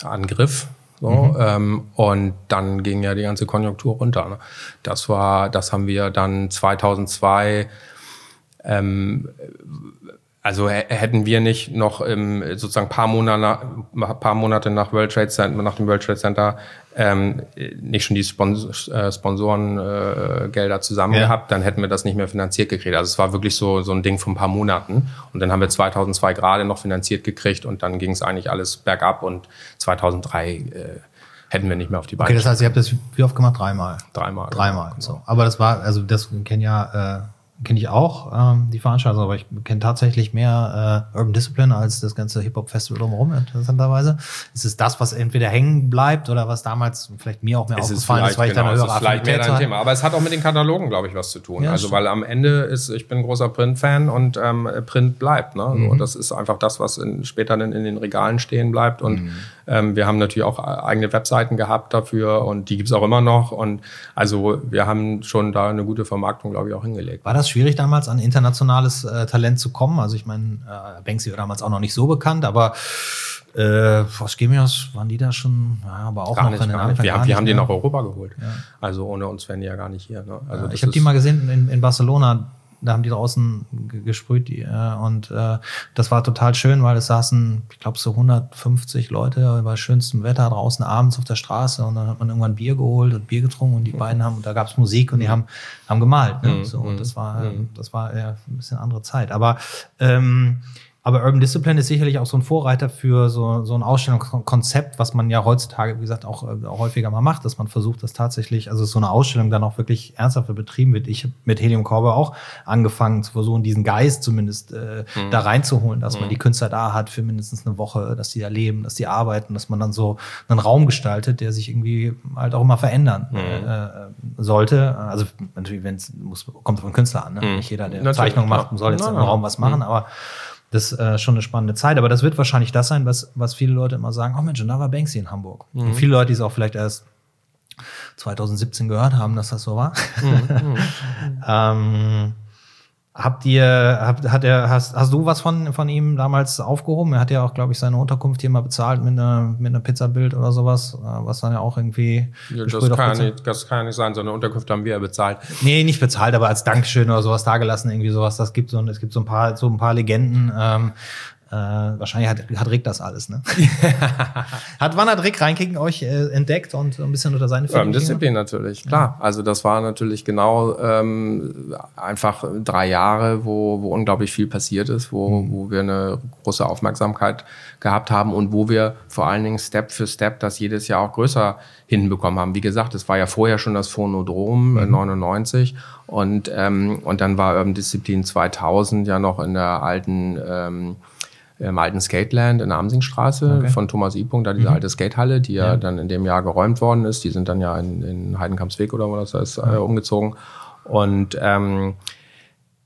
Angriff. So, mhm. ähm, und dann ging ja die ganze Konjunktur runter. Ne? Das war, das haben wir dann 2002 ähm, also hätten wir nicht noch im, sozusagen paar Monate, paar Monate nach World Trade Center, nach dem World Trade Center ähm, nicht schon die Spons äh, Sponsorengelder äh, zusammen ja. gehabt, dann hätten wir das nicht mehr finanziert gekriegt. Also es war wirklich so so ein Ding von ein paar Monaten. Und dann haben wir 2002 gerade noch finanziert gekriegt und dann ging es eigentlich alles bergab und 2003 äh, hätten wir nicht mehr auf die Beine. Okay, das heißt, ihr habt das wie oft gemacht? Dreimal. Dreimal. Dreimal. Genau. So. Aber das war, also das kennen ja äh, kenne ich auch, ähm, die Veranstaltung, aber ich kenne tatsächlich mehr äh, Urban Discipline als das ganze Hip-Hop-Festival drumherum, interessanterweise. Ist es das, was entweder hängen bleibt oder was damals vielleicht mir auch mehr es aufgefallen ist, weil ich genau, da eine höhere vielleicht mehr dein Thema. Aber es hat auch mit den Katalogen, glaube ich, was zu tun. Ja, also, stimmt. weil am Ende ist, ich bin ein großer Print-Fan und ähm, Print bleibt. Ne? Mhm. So, das ist einfach das, was in, später in, in den Regalen stehen bleibt. Und mhm. ähm, wir haben natürlich auch eigene Webseiten gehabt dafür und die gibt's auch immer noch. Und also wir haben schon da eine gute Vermarktung, glaube ich, auch hingelegt. War das schwierig damals an internationales äh, Talent zu kommen? Also ich meine, äh, Banksy war damals auch noch nicht so bekannt, aber äh, was Gemios waren die da schon, ja, aber auch gar noch nicht, in den Anfang. Wir, haben, wir haben die nach Europa geholt. Ja. Also ohne uns wären die ja gar nicht hier. Ne? Also ja, ich habe die mal gesehen in, in Barcelona da haben die draußen gesprüht die, äh, und äh, das war total schön, weil es saßen, ich glaube, so 150 Leute bei schönstem Wetter draußen abends auf der Straße und dann hat man irgendwann Bier geholt und Bier getrunken und die mhm. beiden haben, und da gab's Musik und die haben, haben gemalt. Ne? Mhm. So, und das war, mhm. das war ja, ein bisschen andere Zeit. Aber ähm, aber Urban Discipline ist sicherlich auch so ein Vorreiter für so, so ein Ausstellungskonzept, was man ja heutzutage, wie gesagt, auch, auch äh, häufiger mal macht, dass man versucht, das tatsächlich, also so eine Ausstellung dann auch wirklich ernsthaft betrieben wird. Ich habe mit Helium Corber auch angefangen zu versuchen, diesen Geist zumindest äh, mhm. da reinzuholen, dass mhm. man die Künstler da hat für mindestens eine Woche, dass die da leben, dass die arbeiten, dass man dann so einen Raum gestaltet, der sich irgendwie halt auch immer verändern mhm. äh, sollte. Also natürlich, wenn es kommt von Künstler an, ne? Mhm. nicht jeder, der natürlich, Zeichnung macht, soll jetzt im Raum was machen, mhm. aber das ist äh, schon eine spannende Zeit. Aber das wird wahrscheinlich das sein, was, was viele Leute immer sagen, oh Mensch, und da war Banksy in Hamburg. Mhm. Und viele Leute, die es auch vielleicht erst 2017 gehört haben, dass das so war. Mhm. mhm. ähm, Habt ihr, habt, hat er, hast, hast du was von, von ihm damals aufgehoben? Er hat ja auch, glaube ich, seine Unterkunft hier mal bezahlt mit einer, mit einer Pizzabild oder sowas, äh, was dann ja auch irgendwie. Ja, das, kann nicht, das kann nicht sein, so eine Unterkunft haben wir ja bezahlt. Nee, nicht bezahlt, aber als Dankeschön oder sowas dagelassen, irgendwie sowas. Das gibt so, es gibt so ein paar, so ein paar Legenden. Ähm, äh, wahrscheinlich hat, hat Rick das alles, ne? hat wann hat Rick Reinkicken euch äh, entdeckt und ein bisschen unter seine Firmen? Ähm, Disziplin natürlich, klar. Ja. Also das war natürlich genau ähm, einfach drei Jahre, wo, wo unglaublich viel passiert ist, wo, mhm. wo wir eine große Aufmerksamkeit gehabt haben und wo wir vor allen Dingen Step für Step das jedes Jahr auch größer hinbekommen haben. Wie gesagt, es war ja vorher schon das Phonodrom mhm. 99 und, ähm, und dann war Urban Disziplin 2000 ja noch in der alten ähm, im alten Skateland in der Amsingstraße okay. von Thomas I. da diese mhm. alte Skatehalle, die ja. ja. dann in dem Jahr geräumt worden ist. Die sind dann ja in, in Heidenkampsweg oder wo das heißt, äh, umgezogen. Und ähm,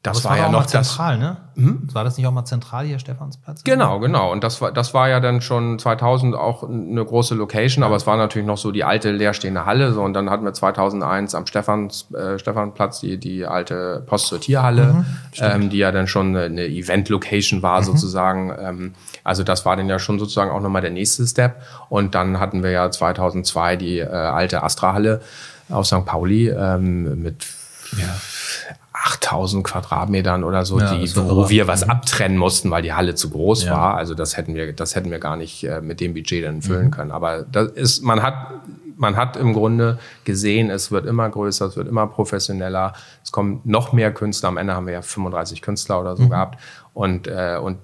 das, das war, war ja noch zentral, das, ne? Hm? War das nicht auch mal zentral hier, Stephansplatz? Genau, genau. Und das war, das war ja dann schon 2000 auch eine große Location, aber es war natürlich noch so die alte leerstehende Halle. So und dann hatten wir 2001 am Stephans, äh, Stephanplatz die die alte Postsortierhalle, mhm, ähm, die ja dann schon eine, eine Event-Location war mhm. sozusagen. Ähm, also das war dann ja schon sozusagen auch nochmal der nächste Step. Und dann hatten wir ja 2002 die äh, alte Astra-Halle auf St. Pauli ähm, mit ja, 8000 Quadratmetern oder so, ja, die, wo wir was abtrennen mussten, weil die Halle zu groß ja. war. Also das hätten wir, das hätten wir gar nicht äh, mit dem Budget dann füllen mhm. können. Aber das ist, man hat, man hat im Grunde gesehen, es wird immer größer, es wird immer professioneller. Es kommen noch mehr Künstler. Am Ende haben wir ja 35 Künstler oder so mhm. gehabt. Und, äh, und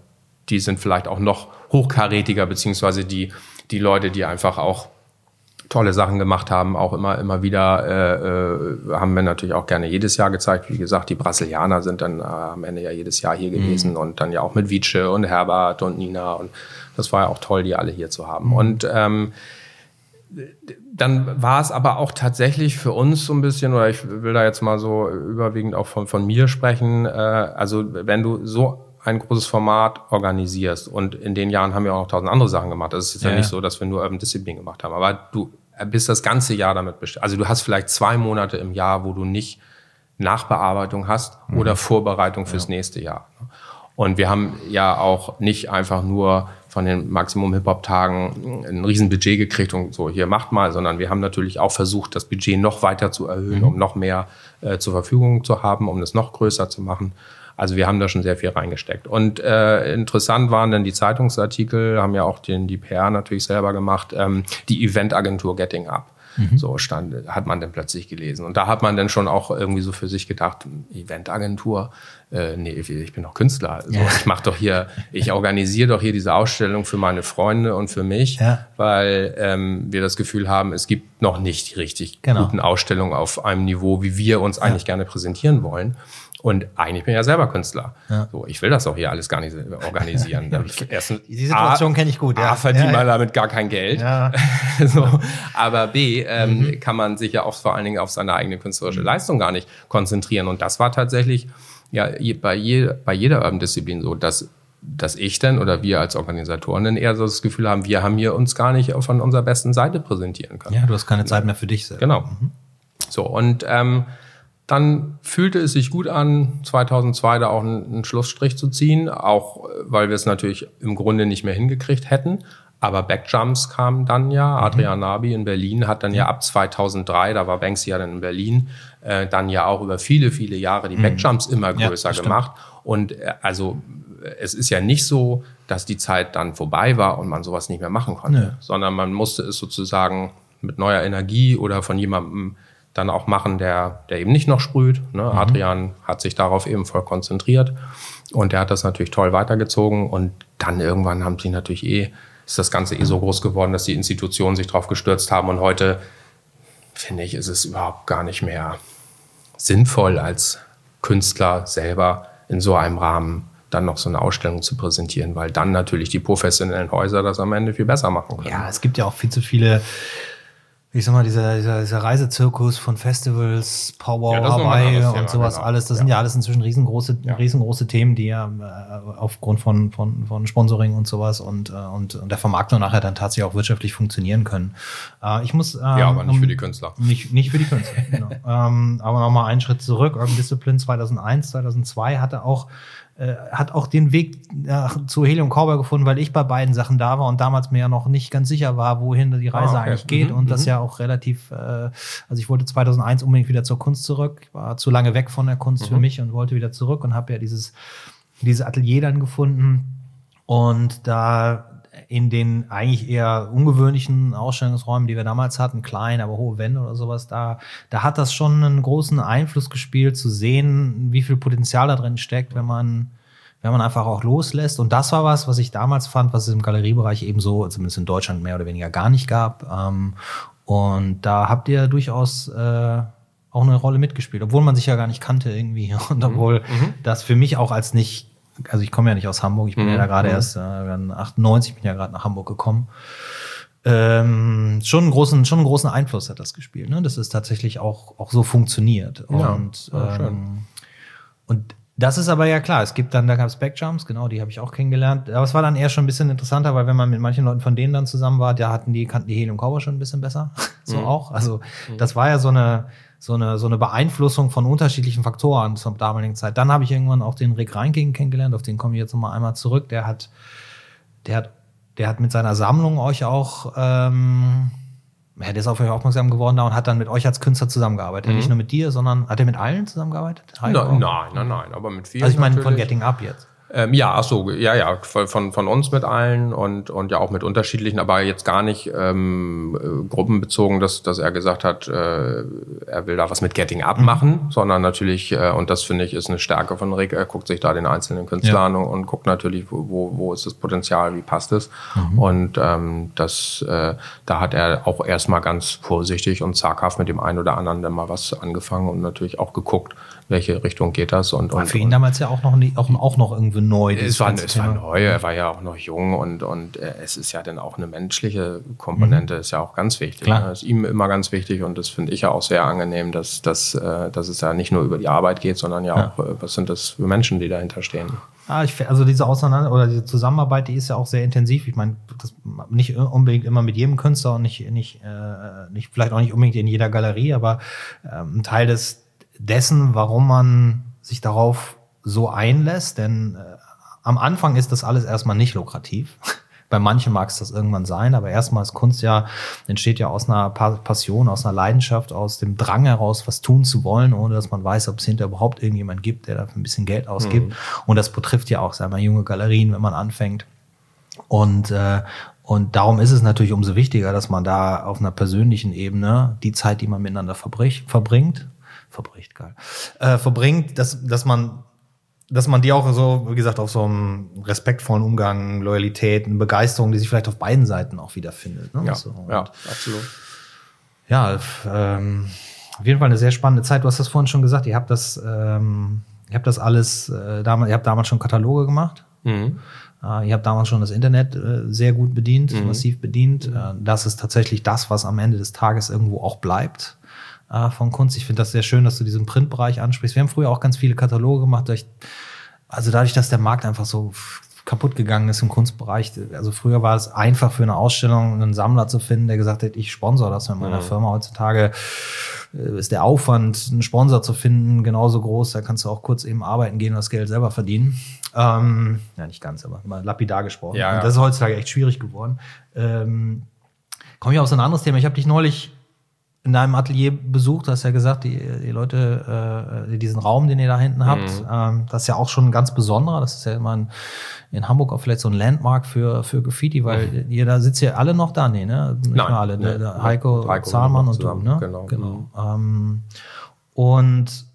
die sind vielleicht auch noch hochkarätiger, beziehungsweise die, die Leute, die einfach auch tolle Sachen gemacht haben, auch immer, immer wieder, äh, äh, haben wir natürlich auch gerne jedes Jahr gezeigt. Wie gesagt, die Brasilianer sind dann äh, am Ende ja jedes Jahr hier gewesen mhm. und dann ja auch mit Vice und Herbert und Nina und das war ja auch toll, die alle hier zu haben. Mhm. Und ähm, dann war es aber auch tatsächlich für uns so ein bisschen, oder ich will da jetzt mal so überwiegend auch von, von mir sprechen, äh, also wenn du so ein großes Format organisierst und in den Jahren haben wir auch noch tausend andere Sachen gemacht. Das ist ja, ja nicht so, dass wir nur Urban Discipline gemacht haben, aber du bist das ganze Jahr damit beschäftigt. Also du hast vielleicht zwei Monate im Jahr, wo du nicht Nachbearbeitung hast mhm. oder Vorbereitung fürs ja. nächste Jahr. Und wir haben ja auch nicht einfach nur von den Maximum Hip-Hop-Tagen ein Riesenbudget gekriegt und so, hier macht mal, sondern wir haben natürlich auch versucht, das Budget noch weiter zu erhöhen, mhm. um noch mehr äh, zur Verfügung zu haben, um es noch größer zu machen. Also wir haben da schon sehr viel reingesteckt. Und äh, interessant waren dann die Zeitungsartikel, haben ja auch den, die PR natürlich selber gemacht, ähm, die Eventagentur Getting Up. Mhm. So stand, hat man dann plötzlich gelesen. Und da hat man dann schon auch irgendwie so für sich gedacht, Eventagentur, äh, nee, ich bin doch Künstler. Also ja. Ich mache doch hier, ich organisiere doch hier diese Ausstellung für meine Freunde und für mich, ja. weil ähm, wir das Gefühl haben, es gibt noch nicht die richtig genau. guten Ausstellungen auf einem Niveau, wie wir uns eigentlich gerne präsentieren wollen. Und eigentlich bin ich ja selber Künstler. Ja. So, ich will das auch hier alles gar nicht organisieren. Erstens, die Situation kenne ich gut. Ja. A, verdient ja, man damit gar kein Geld. Ja. so. Aber B, ähm, mhm. kann man sich ja auch vor allen Dingen auf seine eigene künstlerische mhm. Leistung gar nicht konzentrieren. Und das war tatsächlich ja bei, je, bei jeder Urban Disziplin so, dass dass ich dann oder wir als Organisatoren dann eher so das Gefühl haben, wir haben hier uns gar nicht von unserer besten Seite präsentieren können. Ja, du hast keine Zeit mehr für dich selbst. Genau. Mhm. So, und ähm, dann fühlte es sich gut an, 2002 da auch einen, Schlussstrich zu ziehen, auch weil wir es natürlich im Grunde nicht mehr hingekriegt hätten. Aber Backjumps kamen dann ja. Mhm. Adrian Nabi in Berlin hat dann ja ab 2003, da war Banksy ja dann in Berlin, äh, dann ja auch über viele, viele Jahre die mhm. Backjumps immer größer ja, gemacht. Und äh, also es ist ja nicht so, dass die Zeit dann vorbei war und man sowas nicht mehr machen konnte, nee. sondern man musste es sozusagen mit neuer Energie oder von jemandem dann auch machen, der, der eben nicht noch sprüht. Ne? Mhm. Adrian hat sich darauf eben voll konzentriert und der hat das natürlich toll weitergezogen und dann irgendwann haben sie natürlich eh, ist das Ganze eh so groß geworden, dass die Institutionen sich drauf gestürzt haben und heute, finde ich, ist es überhaupt gar nicht mehr sinnvoll als Künstler selber in so einem Rahmen dann noch so eine Ausstellung zu präsentieren, weil dann natürlich die professionellen Häuser das am Ende viel besser machen können. Ja, es gibt ja auch viel zu viele ich sag mal, dieser, dieser, dieser Reisezirkus von Festivals, Power, ja, Hawaii und sowas genau. alles, das ja. sind ja alles inzwischen riesengroße, ja. riesengroße Themen, die ja äh, aufgrund von, von, von Sponsoring und sowas und, äh, und, und der Vermarktung nachher dann tatsächlich auch wirtschaftlich funktionieren können. Äh, ich muss, ähm, ja, aber nicht um, für die Künstler. Nicht, nicht für die Künstler, genau. ähm, aber nochmal einen Schritt zurück. Urban Discipline 2001, 2002 hatte auch äh, hat auch den Weg äh, zu Helium Cowboy gefunden, weil ich bei beiden Sachen da war und damals mir ja noch nicht ganz sicher war, wohin die Reise ah, okay. eigentlich geht mhm, und das mhm. ja auch relativ, äh, also ich wollte 2001 unbedingt wieder zur Kunst zurück, ich war zu lange weg von der Kunst mhm. für mich und wollte wieder zurück und habe ja dieses, dieses Atelier dann gefunden und da in den eigentlich eher ungewöhnlichen Ausstellungsräumen, die wir damals hatten, klein, aber hohe Wände oder sowas, da, da hat das schon einen großen Einfluss gespielt, zu sehen, wie viel Potenzial da drin steckt, wenn man, wenn man einfach auch loslässt. Und das war was, was ich damals fand, was es im Galeriebereich eben so, zumindest in Deutschland mehr oder weniger gar nicht gab. Ähm, und da habt ihr durchaus äh, auch eine Rolle mitgespielt, obwohl man sich ja gar nicht kannte irgendwie. Und obwohl mhm. das für mich auch als nicht also ich komme ja nicht aus Hamburg, ich bin mhm. ja da gerade mhm. erst äh, 98, bin ja gerade nach Hamburg gekommen. Ähm, schon einen großen, schon einen großen Einfluss hat das gespielt, ne? dass es tatsächlich auch, auch so funktioniert. Ja, und, ähm, und das ist aber ja klar. Es gibt dann, da gab es Backjumps, genau, die habe ich auch kennengelernt. Aber es war dann eher schon ein bisschen interessanter, weil wenn man mit manchen Leuten von denen dann zusammen war, da hatten die, kannten die Helium Cowboy schon ein bisschen besser. so mhm. auch. Also, mhm. das war ja so eine, so eine, so eine Beeinflussung von unterschiedlichen Faktoren zur damaligen Zeit. Dann habe ich irgendwann auch den Rick Reinking kennengelernt, auf den komme ich jetzt nochmal einmal zurück. Der hat, der hat, der hat mit seiner Sammlung euch auch, ähm, ja, der ist auf euch aufmerksam geworden da und hat dann mit euch als Künstler zusammengearbeitet. Mhm. Nicht nur mit dir, sondern hat er mit allen zusammengearbeitet? Nein, nein, nein, nein, aber mit vielen. Also ich meine von Getting Up jetzt. Ähm, ja, ach so, ja, ja, von, von uns mit allen und, und ja auch mit unterschiedlichen, aber jetzt gar nicht ähm, äh, gruppenbezogen, dass, dass er gesagt hat, äh, er will da was mit Getting Up mhm. machen, sondern natürlich, äh, und das finde ich ist eine Stärke von Rick, er guckt sich da den einzelnen Künstler ja. an und, und, guckt natürlich, wo, wo, wo ist das Potenzial, wie passt es. Mhm. Und ähm, das, äh, da hat er auch erstmal ganz vorsichtig und zaghaft mit dem einen oder anderen dann mal was angefangen und natürlich auch geguckt, welche Richtung geht das. Und, war und, für ihn damals ja auch noch, nie, auch, auch noch irgendwie neu. Es war, es war neu, er war ja auch noch jung und, und äh, es ist ja dann auch eine menschliche Komponente, mhm. ist ja auch ganz wichtig. Klar. Ne? Ist ihm immer ganz wichtig und das finde ich ja auch sehr angenehm, dass, dass, äh, dass es ja nicht nur über die Arbeit geht, sondern ja, ja. auch, äh, was sind das für Menschen, die dahinter stehen. Ah, ich, also diese Auseinander oder diese Zusammenarbeit, die ist ja auch sehr intensiv. Ich meine, das nicht unbedingt immer mit jedem Künstler und nicht, nicht, äh, nicht vielleicht auch nicht unbedingt in jeder Galerie, aber ähm, ein Teil des dessen, warum man sich darauf so einlässt. Denn äh, am Anfang ist das alles erstmal nicht lukrativ. Bei manchen mag es das irgendwann sein, aber erstmal ist Kunst ja, entsteht ja aus einer Passion, aus einer Leidenschaft, aus dem Drang heraus, was tun zu wollen, ohne dass man weiß, ob es hinterher überhaupt irgendjemand gibt, der dafür ein bisschen Geld ausgibt. Mhm. Und das betrifft ja auch, sagen wir, junge Galerien, wenn man anfängt. Und, äh, und darum ist es natürlich umso wichtiger, dass man da auf einer persönlichen Ebene die Zeit, die man miteinander verbringt, verbricht, geil, äh, verbringt, dass, dass man dass man die auch so, wie gesagt, auf so einem respektvollen Umgang, Loyalität, eine Begeisterung, die sich vielleicht auf beiden Seiten auch wiederfindet. Ne? Ja, so, ja absolut. Ja, ähm, auf jeden Fall eine sehr spannende Zeit. Du hast das vorhin schon gesagt, ihr habt das, ähm, ihr habt das alles, äh, damals, ihr habt damals schon Kataloge gemacht. Mhm. Äh, ihr habt damals schon das Internet äh, sehr gut bedient, mhm. massiv bedient. Äh, das ist tatsächlich das, was am Ende des Tages irgendwo auch bleibt äh, von Kunst. Ich finde das sehr schön, dass du diesen Printbereich ansprichst. Wir haben früher auch ganz viele Kataloge gemacht. Durch, also dadurch, dass der Markt einfach so kaputt gegangen ist im Kunstbereich. Also früher war es einfach für eine Ausstellung einen Sammler zu finden, der gesagt hat, ich sponsor das mit meiner mhm. Firma. Heutzutage äh, ist der Aufwand, einen Sponsor zu finden, genauso groß. Da kannst du auch kurz eben arbeiten gehen und das Geld selber verdienen. Ähm, ja, nicht ganz, aber mal lapidar gesprochen. Ja, ja. Und das ist heutzutage echt schwierig geworden. Ähm, Komme ich auf so ein anderes Thema. Ich habe dich neulich in deinem Atelier besucht, hast ja gesagt, die, die Leute, äh, diesen Raum, den ihr da hinten habt, mhm. ähm, das ist ja auch schon ein ganz besonderer. Das ist ja immer ein, in Hamburg auch vielleicht so ein Landmark für, für Graffiti, weil mhm. ihr da sitzt ja alle noch da, nee, ne? Nicht Nein, alle, nee, der, Heiko, Heiko Zahlmann und zusammen, du, ne? Genau. genau. Mhm. Ähm, und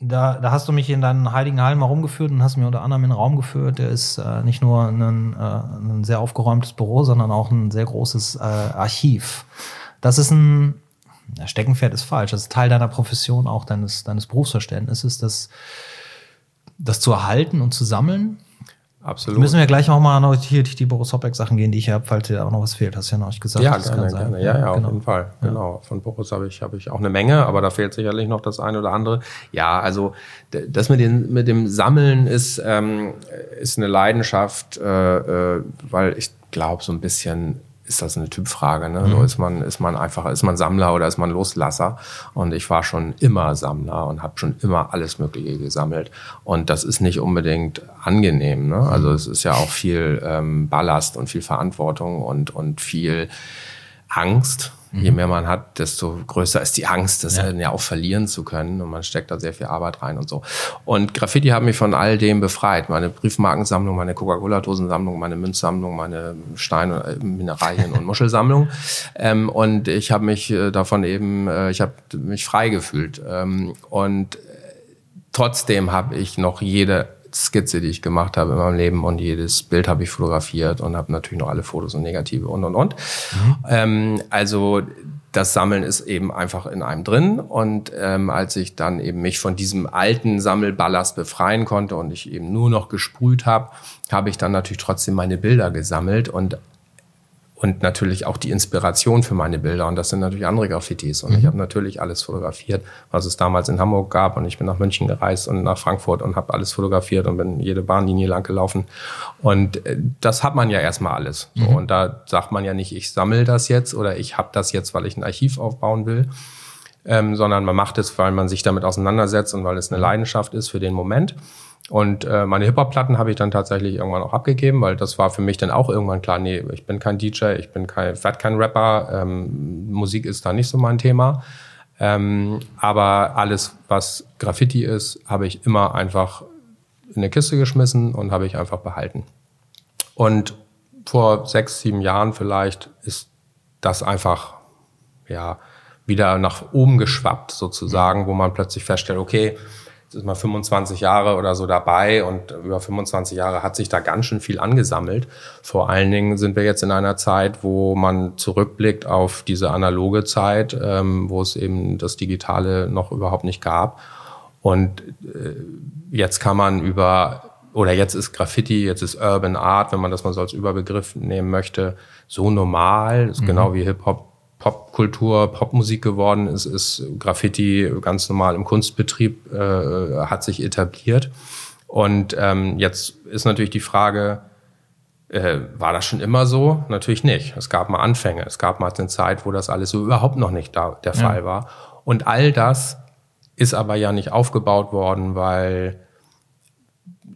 da, da hast du mich in deinen heiligen Hallen mal rumgeführt und hast mir unter anderem in einen Raum geführt. Der ist äh, nicht nur ein, äh, ein sehr aufgeräumtes Büro, sondern auch ein sehr großes äh, Archiv. Das ist ein ja, Steckenpferd ist falsch. Das ist Teil deiner Profession, auch deines, deines Berufsverständnisses, das, das zu erhalten und zu sammeln. Absolut. Müssen wir gleich auch mal noch hier durch die Boris Hoppeck Sachen gehen, die ich habe, falls dir auch noch was fehlt. Hast du ja noch nicht gesagt. Ja, gerne, gerne. Ja, ja, genau. auf jeden Fall. Genau. Von Boris habe ich, habe ich auch eine Menge, aber da fehlt sicherlich noch das eine oder andere. Ja, also das mit, den, mit dem Sammeln ist, ähm, ist eine Leidenschaft, äh, äh, weil ich glaube, so ein bisschen ist das eine Typfrage. Ne? Mhm. So ist man, ist man einfach, ist man Sammler oder ist man Loslasser? Und ich war schon immer Sammler und habe schon immer alles Mögliche gesammelt. Und das ist nicht unbedingt angenehm. Ne? Also es ist ja auch viel ähm, Ballast und viel Verantwortung und, und viel Angst. Je mhm. mehr man hat, desto größer ist die Angst, das ja. ja auch verlieren zu können. Und man steckt da sehr viel Arbeit rein und so. Und Graffiti hat mich von all dem befreit. Meine Briefmarkensammlung, meine Coca-Cola-Dosensammlung, meine Münzsammlung, meine Stein- äh, Mineralien- und Muschelsammlung. Ähm, und ich habe mich äh, davon eben, äh, ich habe mich frei gefühlt. Ähm, und trotzdem habe ich noch jede Skizze, die ich gemacht habe in meinem Leben und jedes Bild habe ich fotografiert und habe natürlich noch alle Fotos und Negative und und und. Mhm. Ähm, also das Sammeln ist eben einfach in einem drin und ähm, als ich dann eben mich von diesem alten Sammelballast befreien konnte und ich eben nur noch gesprüht habe, habe ich dann natürlich trotzdem meine Bilder gesammelt und und natürlich auch die Inspiration für meine Bilder. Und das sind natürlich andere Graffitis. Und mhm. ich habe natürlich alles fotografiert, was es damals in Hamburg gab. Und ich bin nach München gereist und nach Frankfurt und habe alles fotografiert und bin jede Bahnlinie lang gelaufen. Und äh, das hat man ja erstmal alles. Mhm. Und da sagt man ja nicht, ich sammle das jetzt oder ich habe das jetzt, weil ich ein Archiv aufbauen will. Ähm, sondern man macht es, weil man sich damit auseinandersetzt und weil es eine mhm. Leidenschaft ist für den Moment. Und äh, meine Hip-Hop-Platten habe ich dann tatsächlich irgendwann auch abgegeben, weil das war für mich dann auch irgendwann klar, nee, ich bin kein DJ, ich bin kein, werd kein Rapper, ähm, Musik ist da nicht so mein Thema. Ähm, aber alles, was Graffiti ist, habe ich immer einfach in eine Kiste geschmissen und habe ich einfach behalten. Und vor sechs, sieben Jahren vielleicht ist das einfach, ja, wieder nach oben geschwappt sozusagen, wo man plötzlich feststellt, okay, ist mal 25 Jahre oder so dabei und über 25 Jahre hat sich da ganz schön viel angesammelt. Vor allen Dingen sind wir jetzt in einer Zeit, wo man zurückblickt auf diese analoge Zeit, ähm, wo es eben das Digitale noch überhaupt nicht gab. Und äh, jetzt kann man über oder jetzt ist Graffiti, jetzt ist Urban Art, wenn man das mal so als Überbegriff nehmen möchte, so normal, ist mhm. genau wie Hip-Hop Popkultur, Popmusik geworden ist, ist Graffiti ganz normal im Kunstbetrieb, äh, hat sich etabliert. Und ähm, jetzt ist natürlich die Frage, äh, war das schon immer so? Natürlich nicht. Es gab mal Anfänge. Es gab mal eine Zeit, wo das alles so überhaupt noch nicht da, der ja. Fall war. Und all das ist aber ja nicht aufgebaut worden, weil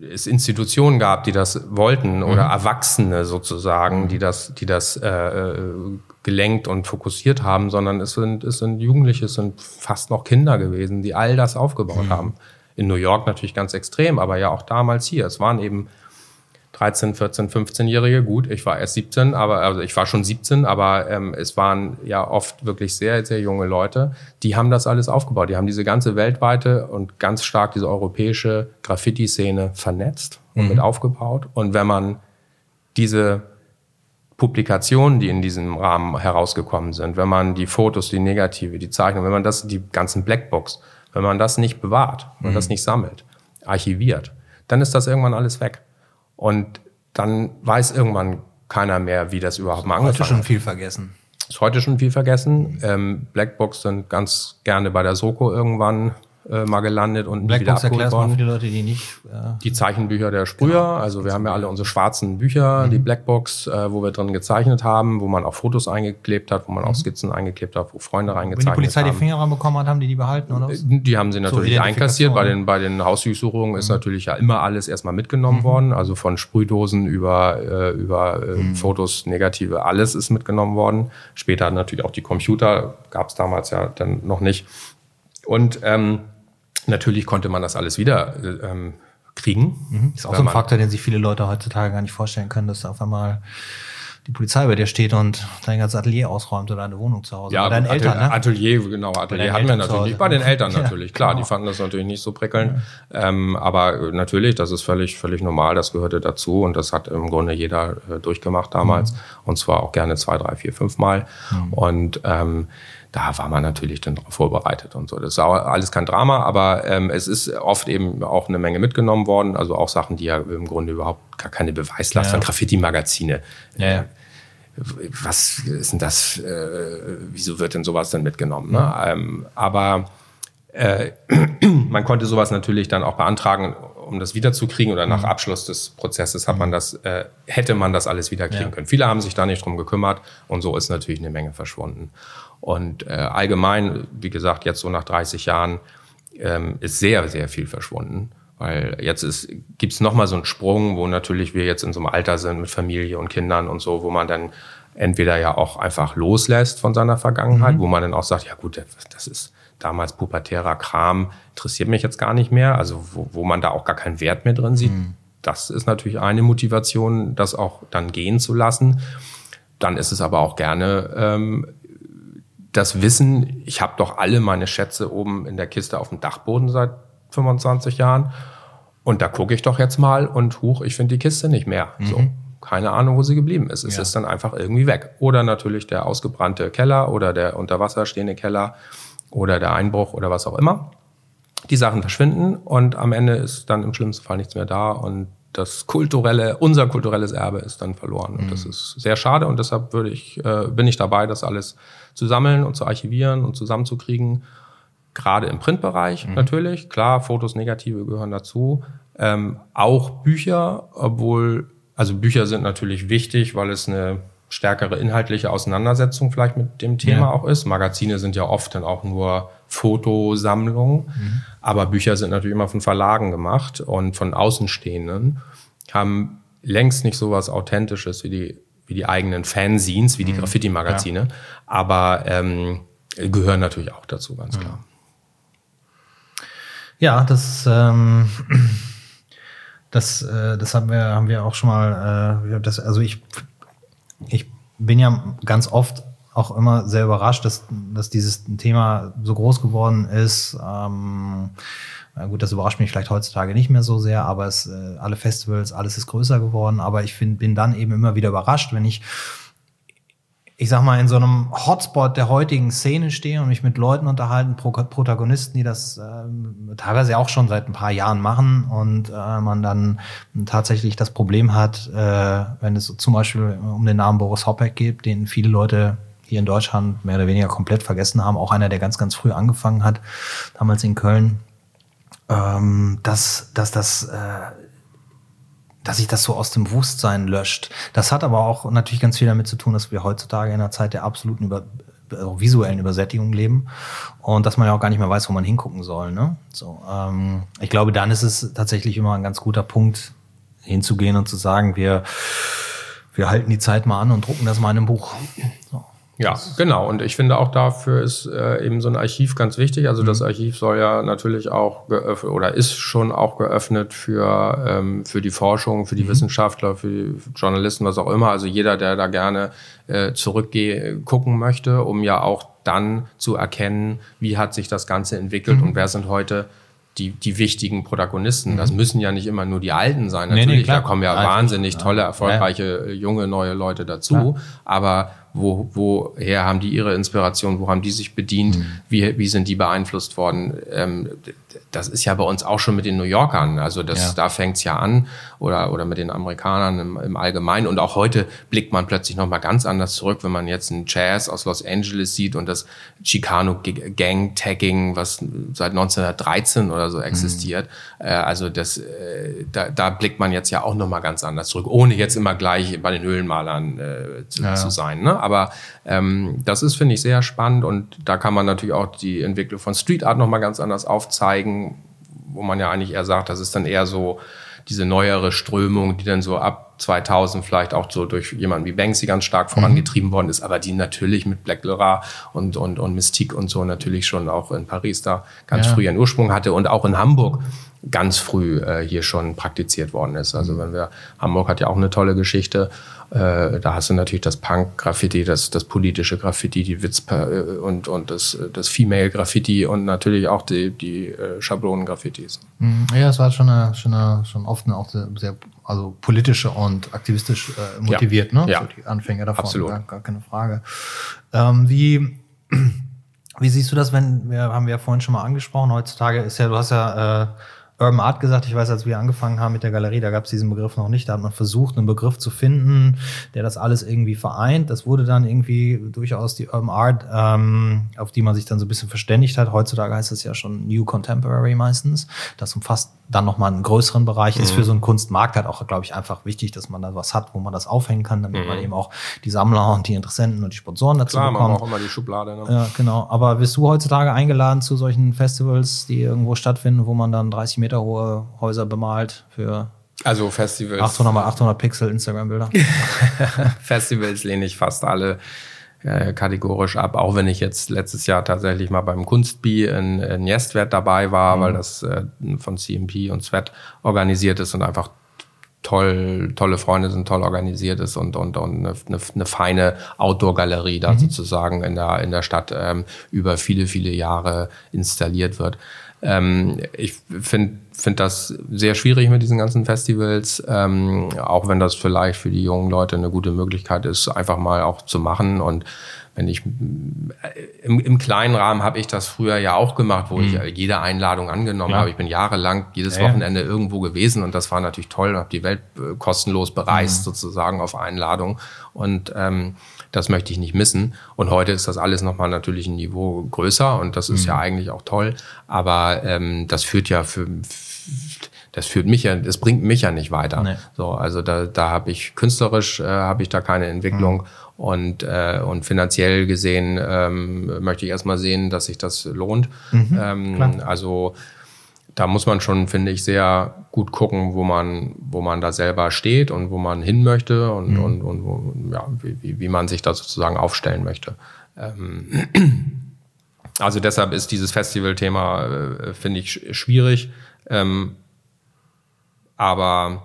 es Institutionen gab, die das wollten oder mhm. Erwachsene sozusagen, die das, die das äh, äh, gelenkt und fokussiert haben, sondern es sind, es sind Jugendliche, es sind fast noch Kinder gewesen, die all das aufgebaut mhm. haben. In New York natürlich ganz extrem, aber ja auch damals hier. Es waren eben 13, 14, 15-Jährige, gut, ich war erst 17, aber also ich war schon 17, aber ähm, es waren ja oft wirklich sehr, sehr junge Leute, die haben das alles aufgebaut. Die haben diese ganze weltweite und ganz stark diese europäische Graffiti-Szene vernetzt und mhm. mit aufgebaut. Und wenn man diese Publikationen, die in diesem Rahmen herausgekommen sind, wenn man die Fotos, die Negative, die Zeichnungen, wenn man das, die ganzen Blackbox, wenn man das nicht bewahrt, wenn man das mhm. nicht sammelt, archiviert, dann ist das irgendwann alles weg. Und dann weiß irgendwann keiner mehr, wie das überhaupt mal angefangen hat. Heute schon viel vergessen. Ist heute schon viel vergessen. Ähm, Blackbox sind ganz gerne bei der Soko irgendwann äh, mal gelandet und Black wieder Box abgeholt worden. Mal für die Leute, die nicht. Äh die Zeichenbücher der Sprüher. Genau. Also wir haben ja alle unsere schwarzen Bücher, mhm. die Blackbox, äh, wo wir drin gezeichnet haben, wo man auch Fotos eingeklebt hat, wo man mhm. auch Skizzen eingeklebt hat, wo Freunde reingezeichnet haben. Wenn die Polizei haben. die Finger ranbekommen hat, haben die die behalten, oder? Äh, die haben sie natürlich so einkassiert. Bei den, bei den Hausdurchsuchungen mhm. ist natürlich ja immer alles erstmal mitgenommen mhm. worden. Also von Sprühdosen über, äh, über äh, mhm. Fotos, Negative, alles ist mitgenommen worden. Später natürlich auch die Computer, gab es damals ja dann noch nicht. Und ähm, Natürlich konnte man das alles wieder ähm, kriegen. Mhm. Ist auch so ein Faktor, den sich viele Leute heutzutage gar nicht vorstellen können, dass auf einmal die Polizei bei dir steht und dein ganzes Atelier ausräumt oder deine Wohnung zu Hause. Ja, bei deinen Atelier, Eltern, ne? Atelier, genau, Atelier hatten wir natürlich nicht. Bei den Eltern natürlich, klar, genau. die fanden das natürlich nicht so prickelnd. Ja. Ähm, aber natürlich, das ist völlig, völlig normal, das gehörte dazu und das hat im Grunde jeder äh, durchgemacht damals mhm. und zwar auch gerne zwei, drei, vier, fünf Mal. Mhm. Und ähm, da war man natürlich dann darauf vorbereitet und so. Das ist alles kein Drama, aber ähm, es ist oft eben auch eine Menge mitgenommen worden. Also auch Sachen, die ja im Grunde überhaupt gar keine Beweislast ja. Graffiti-Magazine. Ja, ja. Was ist denn das? Äh, wieso wird denn sowas dann mitgenommen? Ne? Ähm, aber äh, man konnte sowas natürlich dann auch beantragen, um das wiederzukriegen oder nach mhm. Abschluss des Prozesses hat man mhm. das, äh, hätte man das alles wiederkriegen können. Viele haben sich da nicht drum gekümmert und so ist natürlich eine Menge verschwunden. Und äh, allgemein, wie gesagt, jetzt so nach 30 Jahren ähm, ist sehr, sehr viel verschwunden. Weil jetzt ist, gibt's noch mal so einen Sprung, wo natürlich wir jetzt in so einem Alter sind mit Familie und Kindern und so, wo man dann entweder ja auch einfach loslässt von seiner Vergangenheit, mhm. wo man dann auch sagt, ja gut, das ist damals pubertärer Kram, interessiert mich jetzt gar nicht mehr, also wo, wo man da auch gar keinen Wert mehr drin sieht. Mhm. Das ist natürlich eine Motivation, das auch dann gehen zu lassen. Dann ist es aber auch gerne ähm, das Wissen, ich habe doch alle meine Schätze oben in der Kiste auf dem Dachboden seit 25 Jahren. Und da gucke ich doch jetzt mal und huch, ich finde die Kiste nicht mehr. Mhm. So, keine Ahnung, wo sie geblieben ist. Es ja. ist dann einfach irgendwie weg. Oder natürlich der ausgebrannte Keller oder der unter Wasser stehende Keller oder der Einbruch oder was auch immer. Die Sachen verschwinden und am Ende ist dann im schlimmsten Fall nichts mehr da und das kulturelle, unser kulturelles Erbe ist dann verloren. Und das mhm. ist sehr schade und deshalb würde ich, äh, bin ich dabei, das alles zu sammeln und zu archivieren und zusammenzukriegen. Gerade im Printbereich mhm. natürlich, klar, Fotos, Negative gehören dazu. Ähm, auch Bücher, obwohl, also Bücher sind natürlich wichtig, weil es eine stärkere inhaltliche Auseinandersetzung vielleicht mit dem Thema ja. auch ist. Magazine sind ja oft dann auch nur Fotosammlungen, mhm. aber Bücher sind natürlich immer von Verlagen gemacht und von Außenstehenden, haben längst nicht so was Authentisches wie die, wie die eigenen Fanzines, wie die mhm. Graffiti-Magazine, ja. aber ähm, gehören natürlich auch dazu, ganz klar. Ja, das, ähm, das, äh, das haben wir, haben wir auch schon mal, äh, das, also ich ich bin ja ganz oft auch immer sehr überrascht, dass, dass dieses Thema so groß geworden ist. Ähm, gut, das überrascht mich vielleicht heutzutage nicht mehr so sehr, aber es, äh, alle Festivals, alles ist größer geworden. Aber ich find, bin dann eben immer wieder überrascht, wenn ich ich sag mal, in so einem Hotspot der heutigen Szene stehe und mich mit Leuten unterhalten, Pro Protagonisten, die das äh, teilweise auch schon seit ein paar Jahren machen und äh, man dann tatsächlich das Problem hat, äh, wenn es zum Beispiel um den Namen Boris Hoppeck geht, den viele Leute hier in Deutschland mehr oder weniger komplett vergessen haben, auch einer, der ganz, ganz früh angefangen hat, damals in Köln, ähm, dass, dass das äh, dass sich das so aus dem Bewusstsein löscht. Das hat aber auch natürlich ganz viel damit zu tun, dass wir heutzutage in einer Zeit der absoluten Über also visuellen Übersättigung leben und dass man ja auch gar nicht mehr weiß, wo man hingucken soll. Ne? So, ähm, ich glaube, dann ist es tatsächlich immer ein ganz guter Punkt, hinzugehen und zu sagen, wir, wir halten die Zeit mal an und drucken das mal in einem Buch. So. Ja, genau. Und ich finde auch dafür ist äh, eben so ein Archiv ganz wichtig. Also mhm. das Archiv soll ja natürlich auch geöffnet oder ist schon auch geöffnet für, ähm, für die Forschung, für die mhm. Wissenschaftler, für die Journalisten, was auch immer. Also jeder, der da gerne äh, zurückgehen, gucken möchte, um ja auch dann zu erkennen, wie hat sich das Ganze entwickkt mhm. und wer sind heute die, die wichtigen Protagonisten. Mhm. Das müssen ja nicht immer nur die Alten sein. Natürlich, nee, nee, da kommen ja also, wahnsinnig tolle, erfolgreiche, junge, neue Leute dazu. Klar. Aber wo, woher haben die ihre Inspiration, wo haben die sich bedient, mhm. wie, wie sind die beeinflusst worden. Ähm, das ist ja bei uns auch schon mit den New Yorkern, also das, ja. da fängt's ja an oder, oder mit den Amerikanern im, im Allgemeinen und auch heute blickt man plötzlich nochmal ganz anders zurück, wenn man jetzt einen Jazz aus Los Angeles sieht und das Chicano Gang Tagging, was seit 1913 oder so existiert, mhm. Äh, also das, äh, da, da blickt man jetzt ja auch nochmal ganz anders zurück, ohne jetzt immer gleich bei den Höhlenmalern äh, zu, ja. zu sein, ne? Aber ähm, das ist, finde ich, sehr spannend und da kann man natürlich auch die Entwicklung von Street Art nochmal ganz anders aufzeigen, wo man ja eigentlich eher sagt, das ist dann eher so diese neuere Strömung, die dann so ab 2000 vielleicht auch so durch jemanden wie Banksy ganz stark vorangetrieben mhm. worden ist, aber die natürlich mit Black Lyra und, und, und Mystique und so natürlich schon auch in Paris da ganz ja. früh ihren Ursprung hatte und auch in Hamburg ganz früh äh, hier schon praktiziert worden ist. Also wenn wir, Hamburg hat ja auch eine tolle Geschichte äh, da hast du natürlich das Punk-Graffiti, das, das politische Graffiti, die Witz- äh, und, und das, das Female-Graffiti und natürlich auch die, die äh, Schablonen-Graffitis. Mhm. Ja, es war schon, eine, schon, eine, schon oft eine, auch sehr also politische und aktivistisch äh, motiviert, ja. ne? Ja. So die Anfänger davon, Absolut. Gar, gar keine Frage. Ähm, wie, wie siehst du das, wenn, wir haben wir ja vorhin schon mal angesprochen, heutzutage ist ja, du hast ja äh, Urban Art gesagt. Ich weiß, als wir angefangen haben mit der Galerie, da gab es diesen Begriff noch nicht. Da hat man versucht, einen Begriff zu finden, der das alles irgendwie vereint. Das wurde dann irgendwie durchaus die Urban Art, ähm, auf die man sich dann so ein bisschen verständigt hat. Heutzutage heißt es ja schon New Contemporary meistens. Das umfasst dann nochmal einen größeren Bereich. Mhm. Ist für so einen Kunstmarkt halt auch, glaube ich, einfach wichtig, dass man da was hat, wo man das aufhängen kann, damit mhm. man eben auch die Sammler und die Interessenten und die Sponsoren dazu Klar, bekommt. Auch immer die Schublade. Ne? Ja, genau. Aber wirst du heutzutage eingeladen zu solchen Festivals, die irgendwo stattfinden, wo man dann 30 Meter Meter hohe Häuser bemalt für also Festivals. 800 mal 800 Pixel Instagram-Bilder. Festivals lehne ich fast alle äh, kategorisch ab, auch wenn ich jetzt letztes Jahr tatsächlich mal beim Kunstbi in, in Jestwert dabei war, mhm. weil das äh, von CMP und Sweat organisiert ist und einfach toll, tolle Freunde sind, toll organisiert ist und, und, und eine, eine, eine feine Outdoor-Galerie da mhm. sozusagen in der, in der Stadt ähm, über viele, viele Jahre installiert wird. Ähm, ich finde find das sehr schwierig mit diesen ganzen Festivals, ähm, auch wenn das vielleicht für die jungen Leute eine gute Möglichkeit ist, einfach mal auch zu machen und wenn ich im, im kleinen Rahmen habe ich das früher ja auch gemacht, wo mhm. ich jede Einladung angenommen ja. habe. Ich bin jahrelang jedes ja, Wochenende ja. irgendwo gewesen und das war natürlich toll. Habe die Welt äh, kostenlos bereist mhm. sozusagen auf Einladung und ähm, das möchte ich nicht missen. Und heute ist das alles nochmal natürlich ein Niveau größer und das ist mhm. ja eigentlich auch toll. Aber ähm, das führt ja für, das führt mich ja, das bringt mich ja nicht weiter. Nee. So, also da, da habe ich künstlerisch äh, habe ich da keine Entwicklung mhm. und äh, und finanziell gesehen ähm, möchte ich erstmal sehen, dass sich das lohnt. Mhm, ähm, also da muss man schon, finde ich, sehr gut gucken, wo man, wo man da selber steht und wo man hin möchte und, mhm. und, und wo, ja, wie, wie man sich da sozusagen aufstellen möchte. Ähm, also deshalb ist dieses Festival-Thema, äh, finde ich, schwierig. Ähm, aber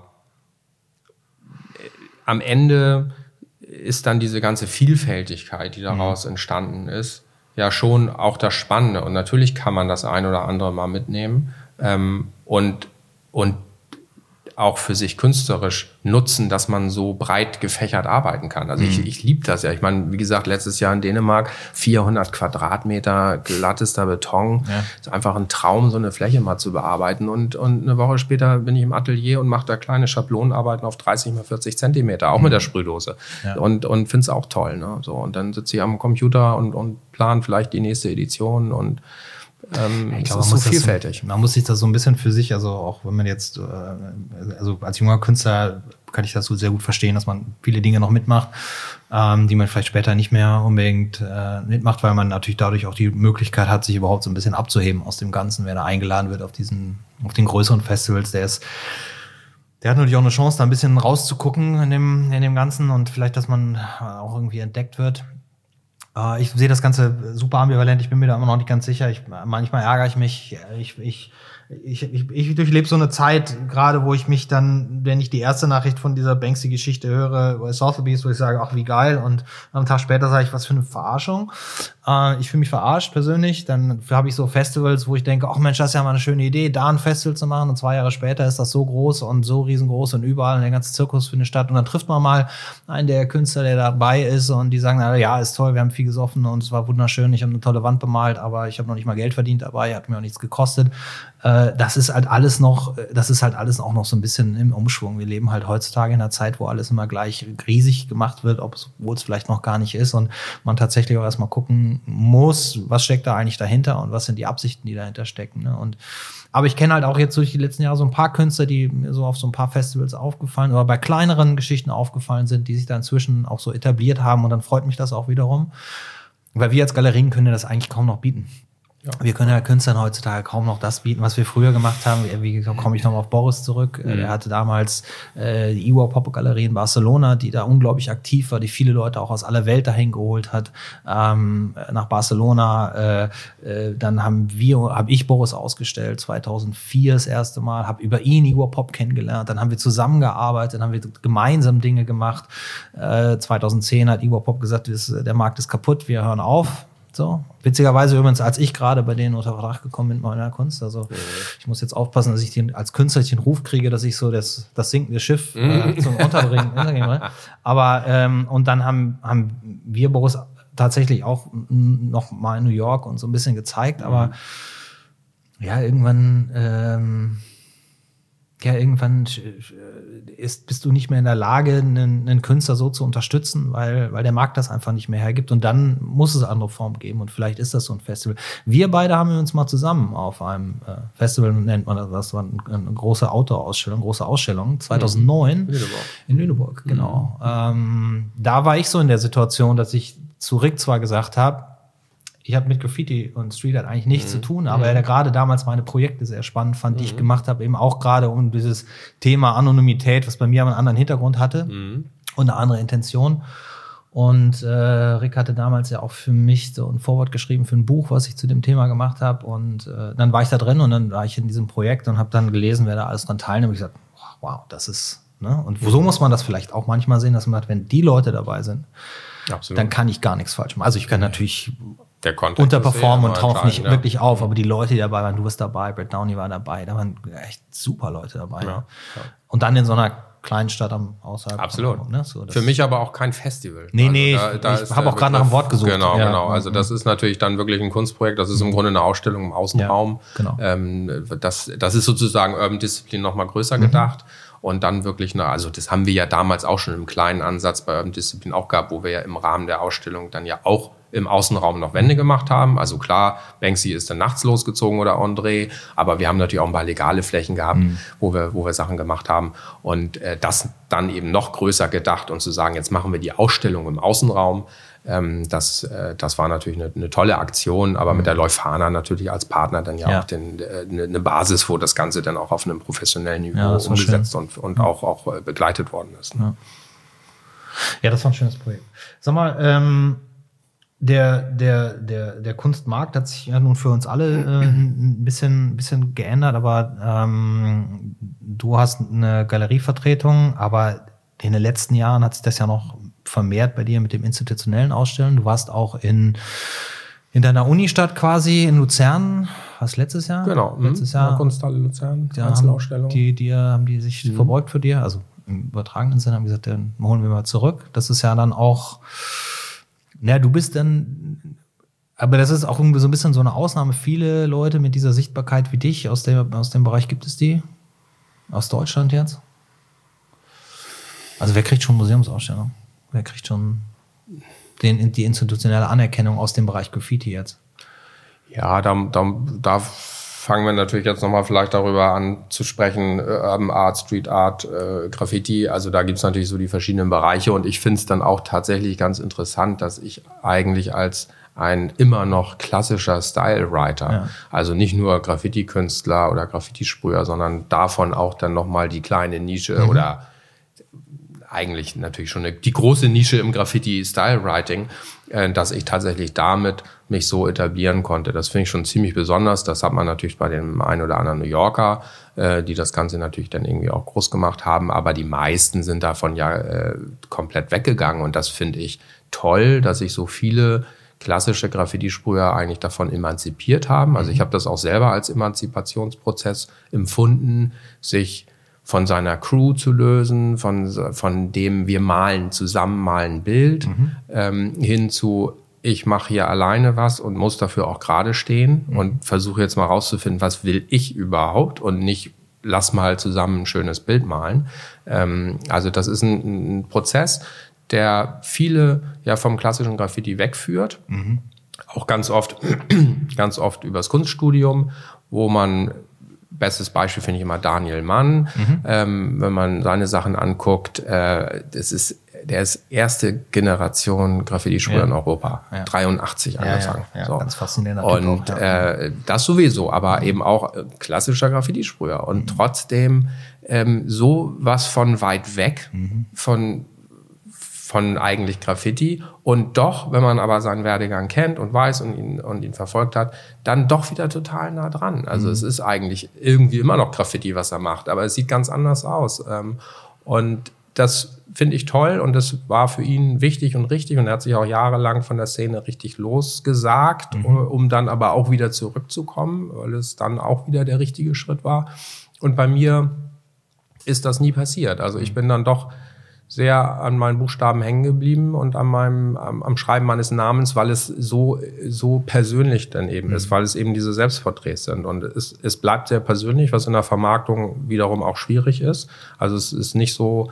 äh, am Ende ist dann diese ganze Vielfältigkeit, die daraus mhm. entstanden ist, ja schon auch das Spannende. Und natürlich kann man das ein oder andere mal mitnehmen ähm, und, und auch für sich künstlerisch nutzen, dass man so breit gefächert arbeiten kann. Also mhm. ich, ich liebe das ja. Ich meine, wie gesagt, letztes Jahr in Dänemark 400 Quadratmeter glattester Beton. Ja. Ist einfach ein Traum, so eine Fläche mal zu bearbeiten. Und, und eine Woche später bin ich im Atelier und mache da kleine Schablonenarbeiten auf 30 mal 40 Zentimeter, auch mhm. mit der Sprühdose. Ja. Und, und finde es auch toll. Ne? So, und dann sitze ich am Computer und, und plan vielleicht die nächste Edition und ähm, ich glaube, man muss so vielfältig. Das, man muss sich das so ein bisschen für sich, also auch wenn man jetzt, äh, also als junger Künstler kann ich das so sehr gut verstehen, dass man viele Dinge noch mitmacht, ähm, die man vielleicht später nicht mehr unbedingt äh, mitmacht, weil man natürlich dadurch auch die Möglichkeit hat, sich überhaupt so ein bisschen abzuheben aus dem Ganzen, wenn er eingeladen wird auf diesen, auf den größeren Festivals, der ist der hat natürlich auch eine Chance, da ein bisschen rauszugucken in dem, in dem Ganzen und vielleicht, dass man auch irgendwie entdeckt wird. Äh, ich sehe das Ganze super ambivalent. Ich bin mir da immer noch nicht ganz sicher. Ich, manchmal ärgere ich mich. Ich, ich ich, ich, ich durchlebe so eine Zeit, gerade wo ich mich dann, wenn ich die erste Nachricht von dieser Banksy-Geschichte höre, bei Sotheby's, wo ich sage, ach wie geil, und am Tag später sage ich, was für eine Verarschung. Äh, ich fühle mich verarscht persönlich. Dann habe ich so Festivals, wo ich denke, ach Mensch, das ist ja mal eine schöne Idee, da ein Festival zu machen. Und zwei Jahre später ist das so groß und so riesengroß und überall der ganze Zirkus findet statt. Und dann trifft man mal einen der Künstler, der dabei ist und die sagen, na, ja, ist toll, wir haben viel gesoffen und es war wunderschön, ich habe eine tolle Wand bemalt, aber ich habe noch nicht mal Geld verdient dabei, hat mir auch nichts gekostet. Äh, das ist halt alles noch, das ist halt alles auch noch so ein bisschen im Umschwung. Wir leben halt heutzutage in einer Zeit, wo alles immer gleich riesig gemacht wird, obwohl es vielleicht noch gar nicht ist und man tatsächlich auch erstmal gucken muss, was steckt da eigentlich dahinter und was sind die Absichten, die dahinter stecken. Ne? Und aber ich kenne halt auch jetzt durch die letzten Jahre so ein paar Künstler, die mir so auf so ein paar Festivals aufgefallen oder bei kleineren Geschichten aufgefallen sind, die sich da inzwischen auch so etabliert haben. Und dann freut mich das auch wiederum. Weil wir als Galerien können das eigentlich kaum noch bieten. Ja. Wir können ja Künstlern heutzutage kaum noch das bieten, was wir früher gemacht haben. Wie komme ich nochmal auf Boris zurück? Mhm. Er hatte damals äh, die Iwa Pop Galerie in Barcelona, die da unglaublich aktiv war, die viele Leute auch aus aller Welt dahin geholt hat ähm, nach Barcelona. Äh, äh, dann haben wir, habe ich Boris ausgestellt 2004 das erste Mal, habe über ihn Iwa Pop kennengelernt. Dann haben wir zusammengearbeitet, dann haben wir gemeinsam Dinge gemacht. Äh, 2010 hat Iwa Pop gesagt, der Markt ist kaputt, wir hören auf so. Witzigerweise übrigens, als ich gerade bei denen unter Vertrag gekommen bin mit meiner Kunst. Also ich muss jetzt aufpassen, dass ich den, als Künstler den Ruf kriege, dass ich so das, das sinkende Schiff äh, zum Unterbringen. Aber ähm, und dann haben, haben wir Boris tatsächlich auch noch mal in New York und so ein bisschen gezeigt, aber mhm. ja, irgendwann ähm, ja, irgendwann äh, ist, bist du nicht mehr in der Lage, einen, einen, Künstler so zu unterstützen, weil, weil der Markt das einfach nicht mehr hergibt. Und dann muss es andere Formen geben. Und vielleicht ist das so ein Festival. Wir beide haben uns mal zusammen auf einem äh, Festival, nennt man das, das war eine, eine große Outdoor-Ausstellung, große Ausstellung, 2009 mhm. in Lüneburg. Genau. Mhm. Ähm, da war ich so in der Situation, dass ich zu Rick zwar gesagt habe, ich habe mit Graffiti und Street Art eigentlich nichts mhm. zu tun, aber mhm. er gerade damals meine Projekte sehr spannend fand, die ich mhm. gemacht habe, eben auch gerade um dieses Thema Anonymität, was bei mir einen anderen Hintergrund hatte mhm. und eine andere Intention. Und äh, Rick hatte damals ja auch für mich so ein Vorwort geschrieben für ein Buch, was ich zu dem Thema gemacht habe. Und äh, dann war ich da drin und dann war ich in diesem Projekt und habe dann gelesen, wer da alles dran teilnimmt. Ich gesagt, wow, das ist. Ne? Und so muss man das vielleicht auch manchmal sehen, dass man sagt, wenn die Leute dabei sind, Absolut. dann kann ich gar nichts falsch machen. Also ich kann natürlich der unterperformen und taucht nicht ja. wirklich auf. Aber die Leute, die dabei waren, du warst dabei, Brett Downey war dabei, da waren echt super Leute dabei. Ja, ja. Und dann in so einer kleinen Stadt am außerhalb. Absolut. ne? so, Für mich aber auch kein Festival. Nee, also nee, da, da ich, ich habe auch gerade nach einem Wort gesucht. Genau, genau. Also das ist natürlich dann wirklich ein Kunstprojekt. Das ist im Grunde eine Ausstellung im Außenraum. genau. Ähm, das, das ist sozusagen Urban Discipline nochmal größer mhm. gedacht und dann wirklich eine, also das haben wir ja damals auch schon im kleinen Ansatz bei Urban Discipline auch gehabt, wo wir ja im Rahmen der Ausstellung dann ja auch im Außenraum noch Wände gemacht haben. Also klar, Banksy ist dann nachts losgezogen oder André, aber wir haben natürlich auch ein paar legale Flächen gehabt, mhm. wo, wir, wo wir Sachen gemacht haben. Und äh, das dann eben noch größer gedacht und zu sagen, jetzt machen wir die Ausstellung im Außenraum. Ähm, das, äh, das war natürlich eine, eine tolle Aktion, aber mhm. mit der Leuphana natürlich als Partner dann ja, ja. auch den, äh, eine, eine Basis, wo das Ganze dann auch auf einem professionellen Niveau ja, umgesetzt und, und ja. auch, auch äh, begleitet worden ist. Ne? Ja. das war ein schönes Projekt. Sag mal, ähm der, der, der, der Kunstmarkt hat sich ja nun für uns alle äh, ein bisschen, bisschen geändert, aber ähm, du hast eine Galerievertretung, aber in den letzten Jahren hat sich das ja noch vermehrt bei dir mit dem institutionellen Ausstellen. Du warst auch in, in deiner Unistadt quasi in Luzern, was letztes Jahr? Genau, mhm. letztes Jahr. Kunsthalle Luzern, die Einzelausstellung. Die, die haben die sich mhm. verbeugt für dir, also im übertragenen Sinne haben gesagt, dann holen wir mal zurück. Das ist ja dann auch na, du bist dann, aber das ist auch irgendwie so ein bisschen so eine Ausnahme. Viele Leute mit dieser Sichtbarkeit wie dich aus dem, aus dem Bereich gibt es die? Aus Deutschland jetzt? Also wer kriegt schon Museumsausstellung? Wer kriegt schon den, die institutionelle Anerkennung aus dem Bereich Graffiti jetzt? Ja, da, da, da fangen wir natürlich jetzt nochmal vielleicht darüber an zu sprechen, äh, Urban Art, Street Art, äh, Graffiti. Also da gibt's natürlich so die verschiedenen Bereiche und ich finde es dann auch tatsächlich ganz interessant, dass ich eigentlich als ein immer noch klassischer Style-Writer, ja. also nicht nur Graffiti-Künstler oder Graffiti-Sprüher, sondern davon auch dann nochmal die kleine Nische mhm. oder eigentlich natürlich schon eine, die große Nische im Graffiti-Style-Writing, äh, dass ich tatsächlich damit mich so etablieren konnte. Das finde ich schon ziemlich besonders. Das hat man natürlich bei dem einen oder anderen New Yorker, äh, die das Ganze natürlich dann irgendwie auch groß gemacht haben. Aber die meisten sind davon ja äh, komplett weggegangen. Und das finde ich toll, dass sich so viele klassische Graffiti-Sprüher eigentlich davon emanzipiert haben. Also ich habe das auch selber als Emanzipationsprozess empfunden, sich von seiner Crew zu lösen, von, von dem wir malen zusammen malen ein Bild, mhm. ähm, hin zu ich mache hier alleine was und muss dafür auch gerade stehen mhm. und versuche jetzt mal rauszufinden, was will ich überhaupt und nicht lass mal zusammen ein schönes Bild malen. Ähm, also das ist ein, ein, Prozess, der viele ja vom klassischen Graffiti wegführt. Mhm. Auch ganz oft, ganz oft übers Kunststudium, wo man Bestes Beispiel finde ich immer Daniel Mann. Mhm. Ähm, wenn man seine Sachen anguckt, äh, das ist der ist erste Generation Graffiti-Sprüher ja. in Europa. Ja. 83 angefangen. Ja, so. Ganz faszinierender Und auch, äh, das sowieso, aber mhm. eben auch äh, klassischer Graffiti-Sprüher. Und mhm. trotzdem ähm, so was von weit weg, mhm. von von eigentlich Graffiti und doch, wenn man aber seinen Werdegang kennt und weiß und ihn, und ihn verfolgt hat, dann doch wieder total nah dran. Also mhm. es ist eigentlich irgendwie immer noch Graffiti, was er macht, aber es sieht ganz anders aus. Ähm, und das finde ich toll und das war für ihn wichtig und richtig und er hat sich auch jahrelang von der Szene richtig losgesagt, mhm. um dann aber auch wieder zurückzukommen, weil es dann auch wieder der richtige Schritt war. Und bei mir ist das nie passiert. Also ich bin dann doch sehr an meinen Buchstaben hängen geblieben und an meinem am, am Schreiben meines Namens, weil es so so persönlich dann eben mhm. ist, weil es eben diese Selbstporträts sind und es, es bleibt sehr persönlich, was in der Vermarktung wiederum auch schwierig ist. Also es ist nicht so,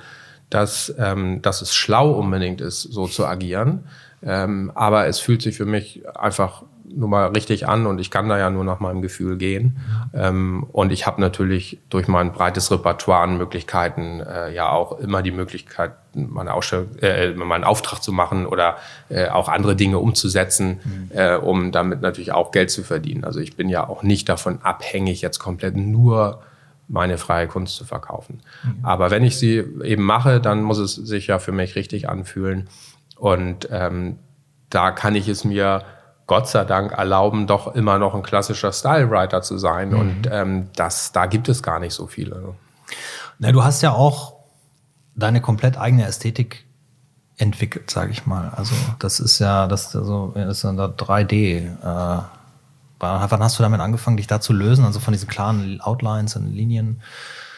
dass ähm, dass es schlau unbedingt ist, so zu agieren, ähm, aber es fühlt sich für mich einfach nur mal richtig an und ich kann da ja nur nach meinem Gefühl gehen. Ähm, und ich habe natürlich durch mein breites Repertoire an Möglichkeiten äh, ja auch immer die Möglichkeit, meine Ausstellung, äh, meinen Auftrag zu machen oder äh, auch andere Dinge umzusetzen, mhm. äh, um damit natürlich auch Geld zu verdienen. Also ich bin ja auch nicht davon abhängig, jetzt komplett nur meine freie Kunst zu verkaufen. Mhm. Aber wenn ich sie eben mache, dann muss es sich ja für mich richtig anfühlen. Und ähm, da kann ich es mir Gott sei Dank erlauben, doch immer noch ein klassischer Style-Writer zu sein. Mhm. Und ähm, das, da gibt es gar nicht so viele. Na, du hast ja auch deine komplett eigene Ästhetik entwickelt, sage ich mal. Also das ist ja, das, also, ist ja 3D. Äh, wann hast du damit angefangen, dich da zu lösen? Also von diesen klaren Outlines und Linien?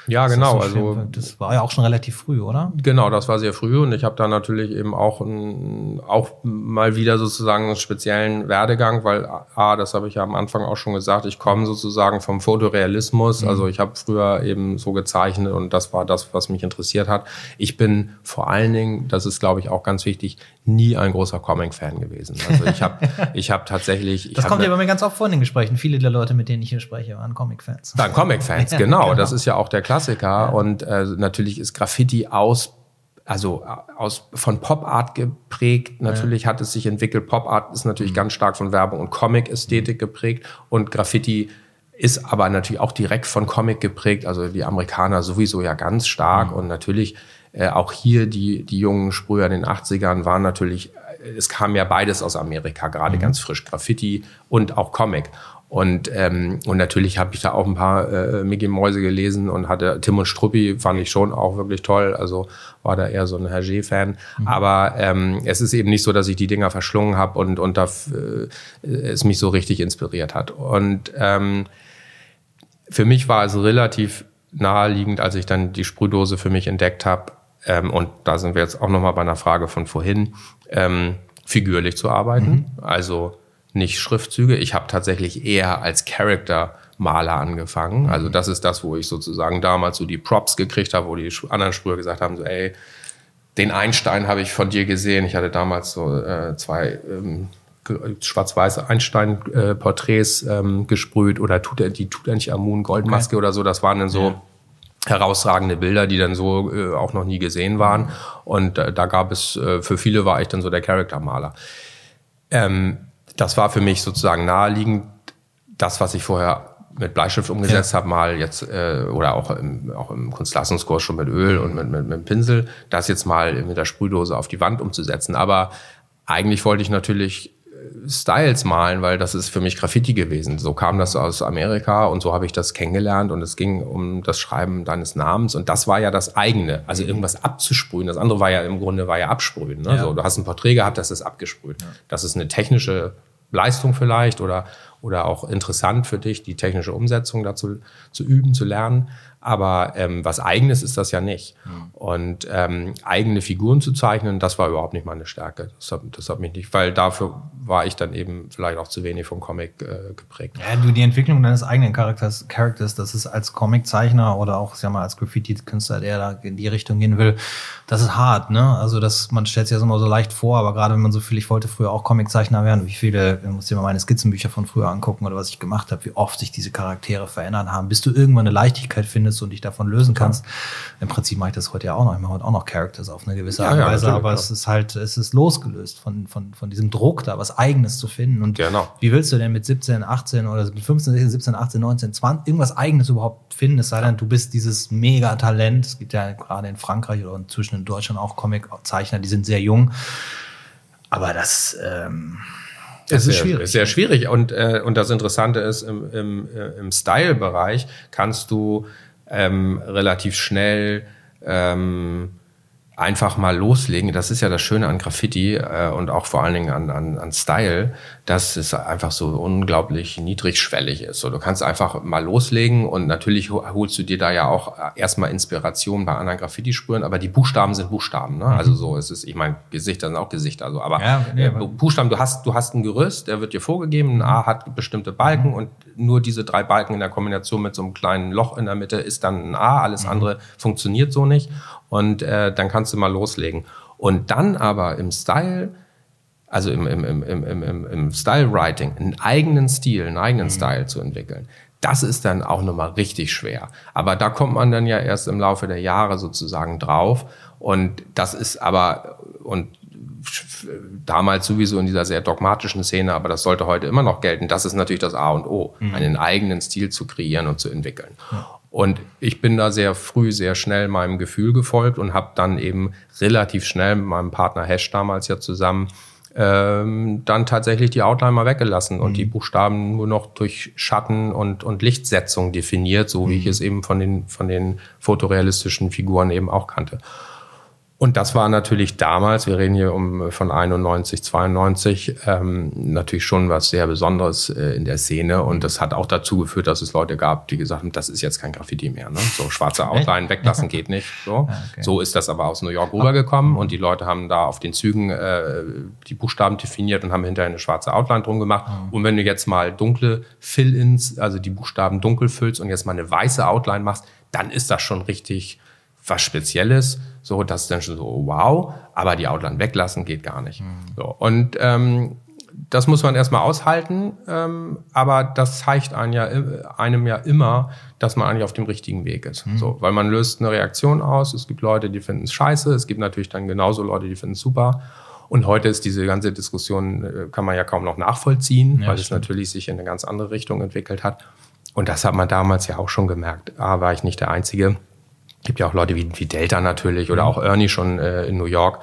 Ja, genau. Das also das war ja auch schon relativ früh, oder? Genau, das war sehr früh und ich habe da natürlich eben auch ein, auch mal wieder sozusagen einen speziellen Werdegang, weil a, das habe ich ja am Anfang auch schon gesagt, ich komme sozusagen vom Fotorealismus. Mhm. Also ich habe früher eben so gezeichnet und das war das, was mich interessiert hat. Ich bin vor allen Dingen, das ist glaube ich auch ganz wichtig, nie ein großer Comic-Fan gewesen. Also ich habe ich hab tatsächlich. Ich das kommt ja bei mir ganz oft vor in den Gesprächen. Viele der Leute, mit denen ich hier spreche, waren Comic-Fans. Waren Comic-Fans, genau. genau. Das ist ja auch der Klassiker. Ja. Und äh, natürlich ist Graffiti aus also aus, von Pop Art geprägt. Natürlich ja. hat es sich entwickelt. Pop Art ist natürlich mhm. ganz stark von Werbung und Comic-Ästhetik mhm. geprägt. Und Graffiti ist aber natürlich auch direkt von Comic geprägt. Also die Amerikaner sowieso ja ganz stark. Mhm. Und natürlich äh, auch hier die, die jungen Sprüher in den 80ern waren natürlich, äh, es kam ja beides aus Amerika, gerade mhm. ganz frisch, Graffiti und auch Comic. Und, ähm, und natürlich habe ich da auch ein paar äh, Mickey Mäuse gelesen und hatte Tim und Struppi fand ich schon auch wirklich toll. Also war da eher so ein Hergé-Fan. Mhm. Aber ähm, es ist eben nicht so, dass ich die Dinger verschlungen habe und, und da, äh, es mich so richtig inspiriert hat. Und ähm, für mich war es relativ naheliegend, als ich dann die Sprühdose für mich entdeckt habe. Ähm, und da sind wir jetzt auch nochmal bei einer Frage von vorhin, ähm, figürlich zu arbeiten. Mhm. Also nicht Schriftzüge. Ich habe tatsächlich eher als Character Maler angefangen. Also das ist das, wo ich sozusagen damals so die Props gekriegt habe, wo die anderen Sprüher gesagt haben, so ey, den Einstein habe ich von dir gesehen. Ich hatte damals so äh, zwei ähm, schwarz-weiße Einstein-Porträts ähm, gesprüht oder tut er die tut er nicht Amun Goldmaske okay. oder so. Das waren dann so ja. herausragende Bilder, die dann so äh, auch noch nie gesehen waren. Und äh, da gab es äh, für viele war ich dann so der Charaktermaler. Ähm, das war für mich sozusagen naheliegend. Das, was ich vorher mit Bleistift umgesetzt ja. habe, mal jetzt äh, oder auch im, auch im Kunstleistungskurs schon mit Öl und mit, mit, mit Pinsel, das jetzt mal mit der Sprühdose auf die Wand umzusetzen. Aber eigentlich wollte ich natürlich Styles malen, weil das ist für mich Graffiti gewesen. So kam das aus Amerika und so habe ich das kennengelernt und es ging um das Schreiben deines Namens und das war ja das eigene, also irgendwas abzusprühen. Das andere war ja im Grunde war ja absprühen. Ne? Ja. So, du hast ein Porträt gehabt, das ist abgesprüht. Ja. Das ist eine technische Leistung vielleicht oder oder auch interessant für dich, die technische Umsetzung dazu zu üben, zu lernen. Aber ähm, was Eigenes ist das ja nicht. Mhm. Und ähm, eigene Figuren zu zeichnen, das war überhaupt nicht meine Stärke. Das hat, das hat mich nicht, weil dafür war ich dann eben vielleicht auch zu wenig vom Comic äh, geprägt. Ja, du, die Entwicklung deines eigenen Charakters, Characters, das ist als Comiczeichner oder auch, sag mal, als Graffiti-Künstler, der da in die Richtung gehen will, das ist hart, ne? Also das, man stellt sich das immer so leicht vor, aber gerade wenn man so viel, ich wollte früher auch Comiczeichner werden, wie viele, du musst dir mal meine Skizzenbücher von früher angucken oder was ich gemacht habe, wie oft sich diese Charaktere verändert haben, bis du irgendwann eine Leichtigkeit findest und dich davon lösen kannst. Ja. Im Prinzip mache ich das heute ja auch noch. Ich mache heute auch noch Characters auf eine gewisse Art und Weise, ja, aber es ist halt, es ist losgelöst von, von, von diesem Druck da, was Eigenes zu finden. Und genau. wie willst du denn mit 17, 18 oder mit 15, 16, 17, 18, 19, 20 irgendwas Eigenes überhaupt finden? Es sei denn, du bist dieses Megatalent. Es gibt ja gerade in Frankreich oder inzwischen in Deutschland auch Comiczeichner, die sind sehr jung. Aber das, ähm, es ist, schwierig. Ist sehr schwierig. Und, äh, und das Interessante ist, im, im, äh, im Style-Bereich kannst du ähm, relativ schnell ähm, einfach mal loslegen. Das ist ja das Schöne an Graffiti äh, und auch vor allen Dingen an, an, an Style, dass es einfach so unglaublich niedrigschwellig ist. So, du kannst einfach mal loslegen und natürlich holst du dir da ja auch erstmal Inspiration bei anderen Graffiti-Sprühen, aber die Buchstaben sind Buchstaben. Ne? Also mhm. Also so ist es, ich meine, Gesichter sind auch Gesichter. Also, aber, ja, nee, aber Buchstaben, du hast, du hast ein Gerüst, der wird dir vorgegeben, ein A hat bestimmte Balken mhm. und nur diese drei Balken in der Kombination mit so einem kleinen Loch in der Mitte ist dann ein A, alles mhm. andere funktioniert so nicht und äh, dann kannst du mal loslegen. Und dann aber im Style, also im, im, im, im, im, im Style-Writing, einen eigenen Stil, einen eigenen mhm. Style zu entwickeln, das ist dann auch nochmal richtig schwer. Aber da kommt man dann ja erst im Laufe der Jahre sozusagen drauf. Und das ist aber, und damals sowieso in dieser sehr dogmatischen Szene, aber das sollte heute immer noch gelten, das ist natürlich das A und O, mhm. einen eigenen Stil zu kreieren und zu entwickeln. Ja. Und ich bin da sehr früh, sehr schnell meinem Gefühl gefolgt und habe dann eben relativ schnell mit meinem Partner Hash damals ja zusammen ähm, dann tatsächlich die Outline mal weggelassen und mhm. die Buchstaben nur noch durch Schatten und, und Lichtsetzung definiert, so wie mhm. ich es eben von den, von den fotorealistischen Figuren eben auch kannte. Und das war natürlich damals, wir reden hier um von 91, 92, ähm, natürlich schon was sehr Besonderes äh, in der Szene. Und das hat auch dazu geführt, dass es Leute gab, die gesagt haben, das ist jetzt kein Graffiti mehr. Ne? So schwarze Outline weglassen geht nicht. So. Ah, okay. so ist das aber aus New York rübergekommen und die Leute haben da auf den Zügen äh, die Buchstaben definiert und haben hinterher eine schwarze Outline drum gemacht. Mhm. Und wenn du jetzt mal dunkle Fill-ins, also die Buchstaben dunkel füllst und jetzt mal eine weiße Outline machst, dann ist das schon richtig was Spezielles, so dass dann schon so wow, aber die Outline weglassen geht gar nicht. Mhm. So, und ähm, das muss man erstmal aushalten, ähm, aber das zeigt einem ja, einem ja immer, dass man eigentlich auf dem richtigen Weg ist. Mhm. So, weil man löst eine Reaktion aus. Es gibt Leute, die finden es scheiße. Es gibt natürlich dann genauso Leute, die finden es super. Und heute ist diese ganze Diskussion, äh, kann man ja kaum noch nachvollziehen, ja, weil es natürlich sich in eine ganz andere Richtung entwickelt hat. Und das hat man damals ja auch schon gemerkt. A, war ich nicht der Einzige gibt ja auch Leute wie, wie Delta natürlich oder mhm. auch Ernie schon äh, in New York.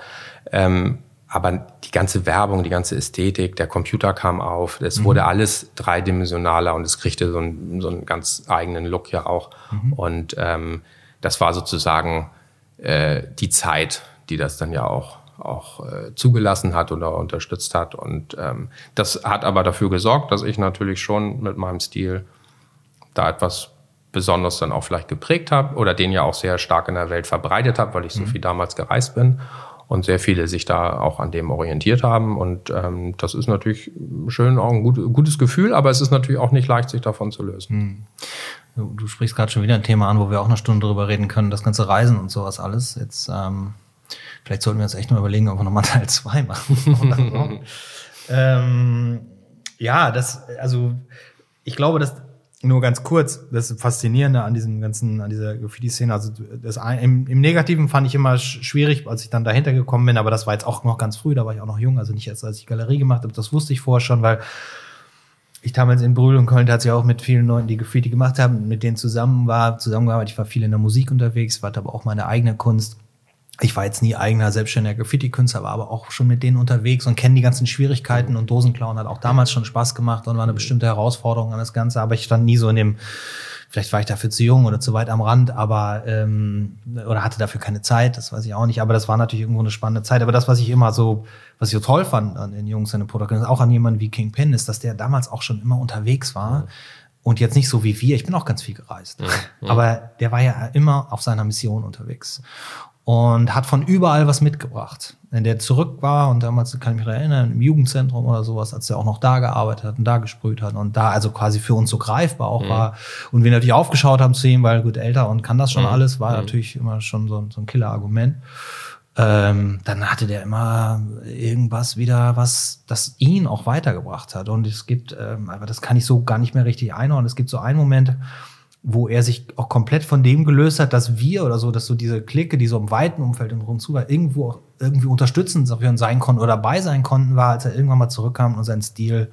Ähm, aber die ganze Werbung, die ganze Ästhetik, der Computer kam auf, es mhm. wurde alles dreidimensionaler und es kriegte so einen, so einen ganz eigenen Look ja auch. Mhm. Und ähm, das war sozusagen äh, die Zeit, die das dann ja auch auch äh, zugelassen hat oder unterstützt hat. Und ähm, das hat aber dafür gesorgt, dass ich natürlich schon mit meinem Stil da etwas besonders dann auch vielleicht geprägt habe oder den ja auch sehr stark in der Welt verbreitet habe, weil ich so mhm. viel damals gereist bin und sehr viele sich da auch an dem orientiert haben. Und ähm, das ist natürlich schön, auch ein gut, gutes Gefühl, aber es ist natürlich auch nicht leicht, sich davon zu lösen. Mhm. Du, sprichst gerade schon wieder ein Thema an, wo wir auch eine Stunde drüber reden können, das ganze Reisen und sowas alles. Jetzt, ähm, vielleicht sollten wir uns echt mal überlegen, ob wir nochmal Teil 2 machen. ähm, ja, das, also ich glaube, dass nur ganz kurz, das Faszinierende an diesem ganzen, an dieser Graffiti-Szene, also das im, im, Negativen fand ich immer schwierig, als ich dann dahinter gekommen bin, aber das war jetzt auch noch ganz früh, da war ich auch noch jung, also nicht erst als ich Galerie gemacht habe, das wusste ich vorher schon, weil ich damals in Brühl und Köln tatsächlich auch mit vielen Leuten, die Graffiti gemacht haben, mit denen zusammen war, zusammengearbeitet. Ich war viel in der Musik unterwegs, war aber auch meine eigene Kunst. Ich war jetzt nie eigener selbstständiger Graffiti-Künstler, war aber auch schon mit denen unterwegs und kenne die ganzen Schwierigkeiten und Dosenklauen hat auch damals schon Spaß gemacht und war eine bestimmte Herausforderung an das Ganze, aber ich stand nie so in dem Vielleicht war ich dafür zu jung oder zu weit am Rand, aber ähm, oder hatte dafür keine Zeit, das weiß ich auch nicht. Aber das war natürlich irgendwo eine spannende Zeit. Aber das, was ich immer so, was ich so toll fand an den Jungs in der Produktion, auch an jemanden wie King Pin, ist, dass der damals auch schon immer unterwegs war. Und jetzt nicht so wie wir, ich bin auch ganz viel gereist. Ja, ja. Aber der war ja immer auf seiner Mission unterwegs und hat von überall was mitgebracht. Wenn der zurück war und damals kann ich mich erinnern, im Jugendzentrum oder sowas, als er auch noch da gearbeitet hat und da gesprüht hat und da also quasi für uns so greifbar auch mhm. war und wir natürlich aufgeschaut haben zu ihm, weil gut älter und kann das schon mhm. alles, war mhm. natürlich immer schon so, so ein Killer-Argument. Ähm, dann hatte der immer irgendwas wieder, was das ihn auch weitergebracht hat. Und es gibt, ähm, aber das kann ich so gar nicht mehr richtig einordnen. Es gibt so einen Moment, wo er sich auch komplett von dem gelöst hat, dass wir oder so, dass so diese Clique, die so im weiten Umfeld und rundzu war, irgendwo auch irgendwie unterstützend sein konnten oder dabei sein konnten, war, als er irgendwann mal zurückkam und seinen Stil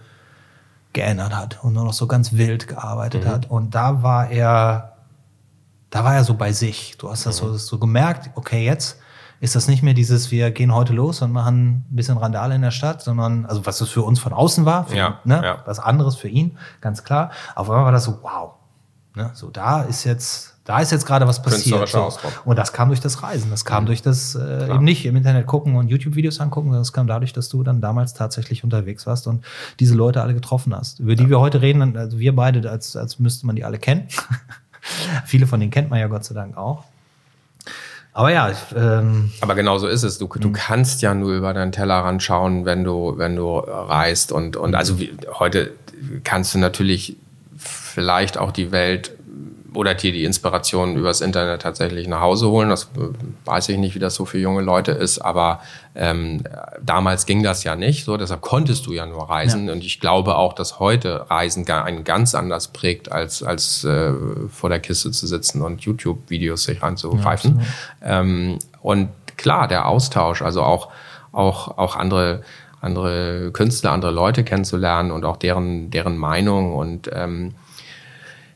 geändert hat und nur noch so ganz wild gearbeitet mhm. hat. Und da war er, da war er so bei sich. Du hast das, mhm. so, so gemerkt, okay, jetzt ist das nicht mehr dieses, wir gehen heute los und machen ein bisschen Randale in der Stadt, sondern, also was das für uns von außen war, für, ja, ne, ja. was anderes für ihn, ganz klar. Auf einmal war das so, wow, Ne? So, da ist jetzt, da ist jetzt gerade was passiert. So. Und das kam durch das Reisen. Das kam mhm. durch das äh, eben nicht im Internet gucken und YouTube-Videos angucken, sondern das kam dadurch, dass du dann damals tatsächlich unterwegs warst und diese Leute alle getroffen hast. Über die ja. wir heute reden, also wir beide, als, als müsste man die alle kennen. Viele von denen kennt man ja Gott sei Dank auch. Aber ja, ich, ähm, aber genau so ist es. Du, du mhm. kannst ja nur über deinen Tellerrand schauen, wenn du wenn du reist und und also wie, heute kannst du natürlich vielleicht auch die Welt oder dir die Inspiration übers Internet tatsächlich nach Hause holen. Das äh, weiß ich nicht, wie das so für junge Leute ist, aber ähm, damals ging das ja nicht so, deshalb konntest du ja nur reisen. Ja. Und ich glaube auch, dass heute Reisen gar einen ganz anders prägt, als, als äh, vor der Kiste zu sitzen und YouTube-Videos sich reinzugreifen. Ja, ähm, und klar, der Austausch, also auch, auch, auch andere andere Künstler, andere Leute kennenzulernen und auch deren, deren Meinung und ähm,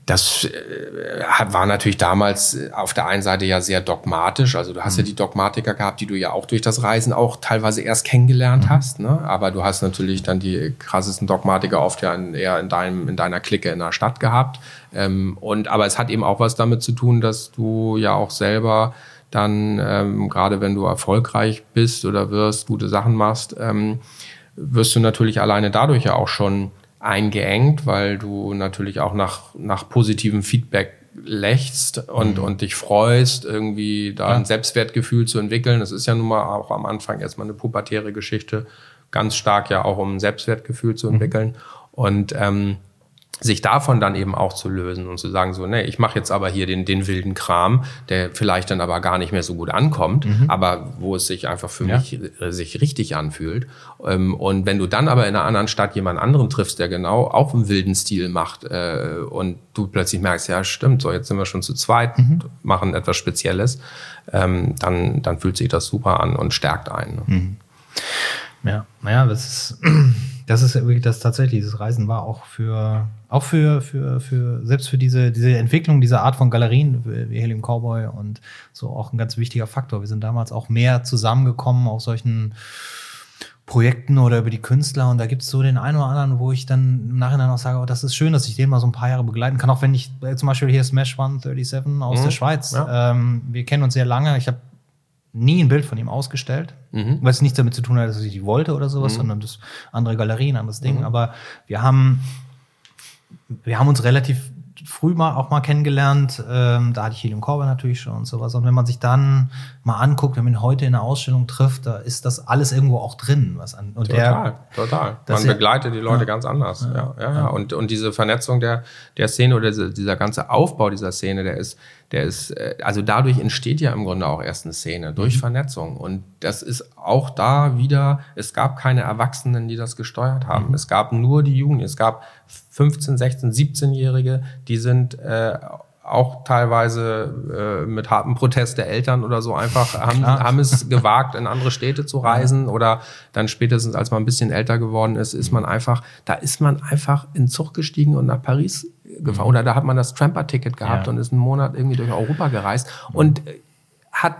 das äh, war natürlich damals auf der einen Seite ja sehr dogmatisch. Also du hast mhm. ja die Dogmatiker gehabt, die du ja auch durch das Reisen auch teilweise erst kennengelernt mhm. hast. Ne? Aber du hast natürlich dann die krassesten Dogmatiker oft ja in, eher in, deinem, in deiner Clique in der Stadt gehabt. Ähm, und aber es hat eben auch was damit zu tun, dass du ja auch selber dann, ähm, gerade wenn du erfolgreich bist oder wirst, gute Sachen machst, ähm, wirst du natürlich alleine dadurch ja auch schon eingeengt, weil du natürlich auch nach, nach positivem Feedback lächst und, mhm. und dich freust, irgendwie da ja. ein Selbstwertgefühl zu entwickeln. Das ist ja nun mal auch am Anfang erstmal eine pubertäre Geschichte, ganz stark ja auch um ein Selbstwertgefühl zu mhm. entwickeln. Mhm. Und ähm, sich davon dann eben auch zu lösen und zu sagen so, nee, ich mache jetzt aber hier den, den wilden Kram, der vielleicht dann aber gar nicht mehr so gut ankommt, mhm. aber wo es sich einfach für ja. mich äh, sich richtig anfühlt. Ähm, und wenn du dann aber in einer anderen Stadt jemand anderen triffst, der genau auch einen wilden Stil macht äh, und du plötzlich merkst, ja stimmt, so jetzt sind wir schon zu zweit, mhm. machen etwas Spezielles, ähm, dann, dann fühlt sich das super an und stärkt einen. Ne? Mhm. Ja, naja, das ist, das ist wirklich das tatsächlich, dieses Reisen war auch für auch für, für, für, selbst für diese, diese Entwicklung dieser Art von Galerien wie Helium Cowboy und so auch ein ganz wichtiger Faktor. Wir sind damals auch mehr zusammengekommen auf solchen Projekten oder über die Künstler und da gibt es so den einen oder anderen, wo ich dann im Nachhinein auch sage, oh, das ist schön, dass ich den mal so ein paar Jahre begleiten kann, auch wenn ich äh, zum Beispiel hier Smash 137 aus mhm. der Schweiz, ja. ähm, wir kennen uns sehr lange, ich habe nie ein Bild von ihm ausgestellt, mhm. weil es nichts damit zu tun hat, dass ich die wollte oder sowas, mhm. sondern das andere Galerien, anderes Ding, mhm. aber wir haben wir haben uns relativ früh mal auch mal kennengelernt. Ähm, da hatte ich Helium Korber natürlich schon und sowas. Und wenn man sich dann mal anguckt, wenn man ihn heute in der Ausstellung trifft, da ist das alles irgendwo auch drin. Was an, und total, der, total. Man begleitet die Leute ja, ganz anders. Ja, ja, ja, Und, und diese Vernetzung der, der Szene oder dieser, dieser ganze Aufbau dieser Szene, der ist, der ist, äh, also dadurch entsteht ja im Grunde auch erst eine Szene, durch mhm. Vernetzung. Und das ist auch da wieder, es gab keine Erwachsenen, die das gesteuert haben. Mhm. Es gab nur die Jugend, es gab 15, 16, 17-Jährige, die sind äh, auch teilweise äh, mit hartem Protest der Eltern oder so einfach haben, haben es gewagt, in andere Städte zu reisen oder dann spätestens, als man ein bisschen älter geworden ist, ist man einfach, da ist man einfach in Zug gestiegen und nach Paris gefahren oder da hat man das Tramper-Ticket gehabt ja. und ist einen Monat irgendwie durch Europa gereist und hat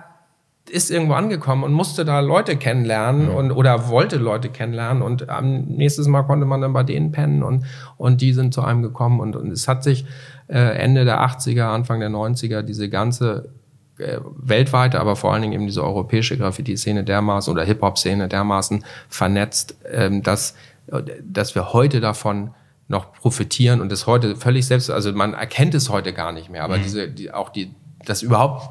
ist irgendwo angekommen und musste da Leute kennenlernen mhm. und oder wollte Leute kennenlernen und am nächstes Mal konnte man dann bei denen pennen und und die sind zu einem gekommen und, und es hat sich äh, Ende der 80er, Anfang der 90er diese ganze äh, weltweite, aber vor allen Dingen eben diese europäische Graffiti-Szene dermaßen oder Hip-Hop-Szene dermaßen vernetzt, ähm, dass dass wir heute davon noch profitieren und das heute völlig selbst, also man erkennt es heute gar nicht mehr, aber mhm. diese, die, auch die, das überhaupt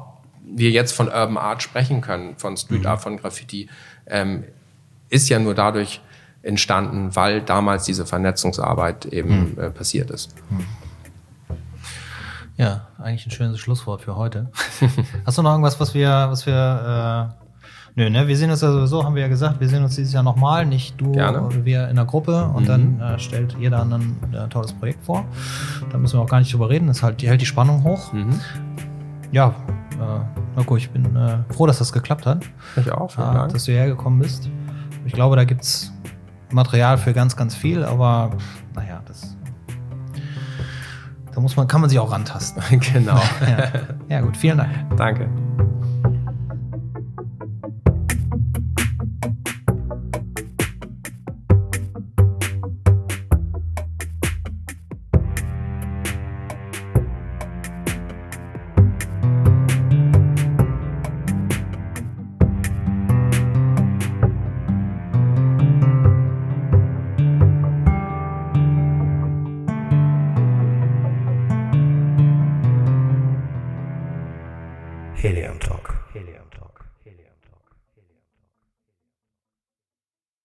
wir jetzt von Urban Art sprechen können, von Street mhm. Art, von Graffiti, ähm, ist ja nur dadurch entstanden, weil damals diese Vernetzungsarbeit eben mhm. äh, passiert ist. Mhm. Ja, eigentlich ein schönes Schlusswort für heute. Hast du noch irgendwas, was wir, was wir, äh, nö, ne, wir sehen uns ja sowieso, haben wir ja gesagt, wir sehen uns dieses Jahr nochmal, nicht du Gerne. oder wir in der Gruppe und mhm. dann äh, stellt jeder ein, ein tolles Projekt vor. Da müssen wir auch gar nicht drüber reden, das halt, die hält die Spannung hoch. Mhm. Ja, äh, na gut, ich bin äh, froh, dass das geklappt hat. Ich auch, vielen Dank. Dass du hierher gekommen bist. Ich glaube, da gibt es Material für ganz, ganz viel, aber naja, das. Da muss man, kann man sich auch rantasten. genau. ja. ja, gut, vielen Dank. Danke.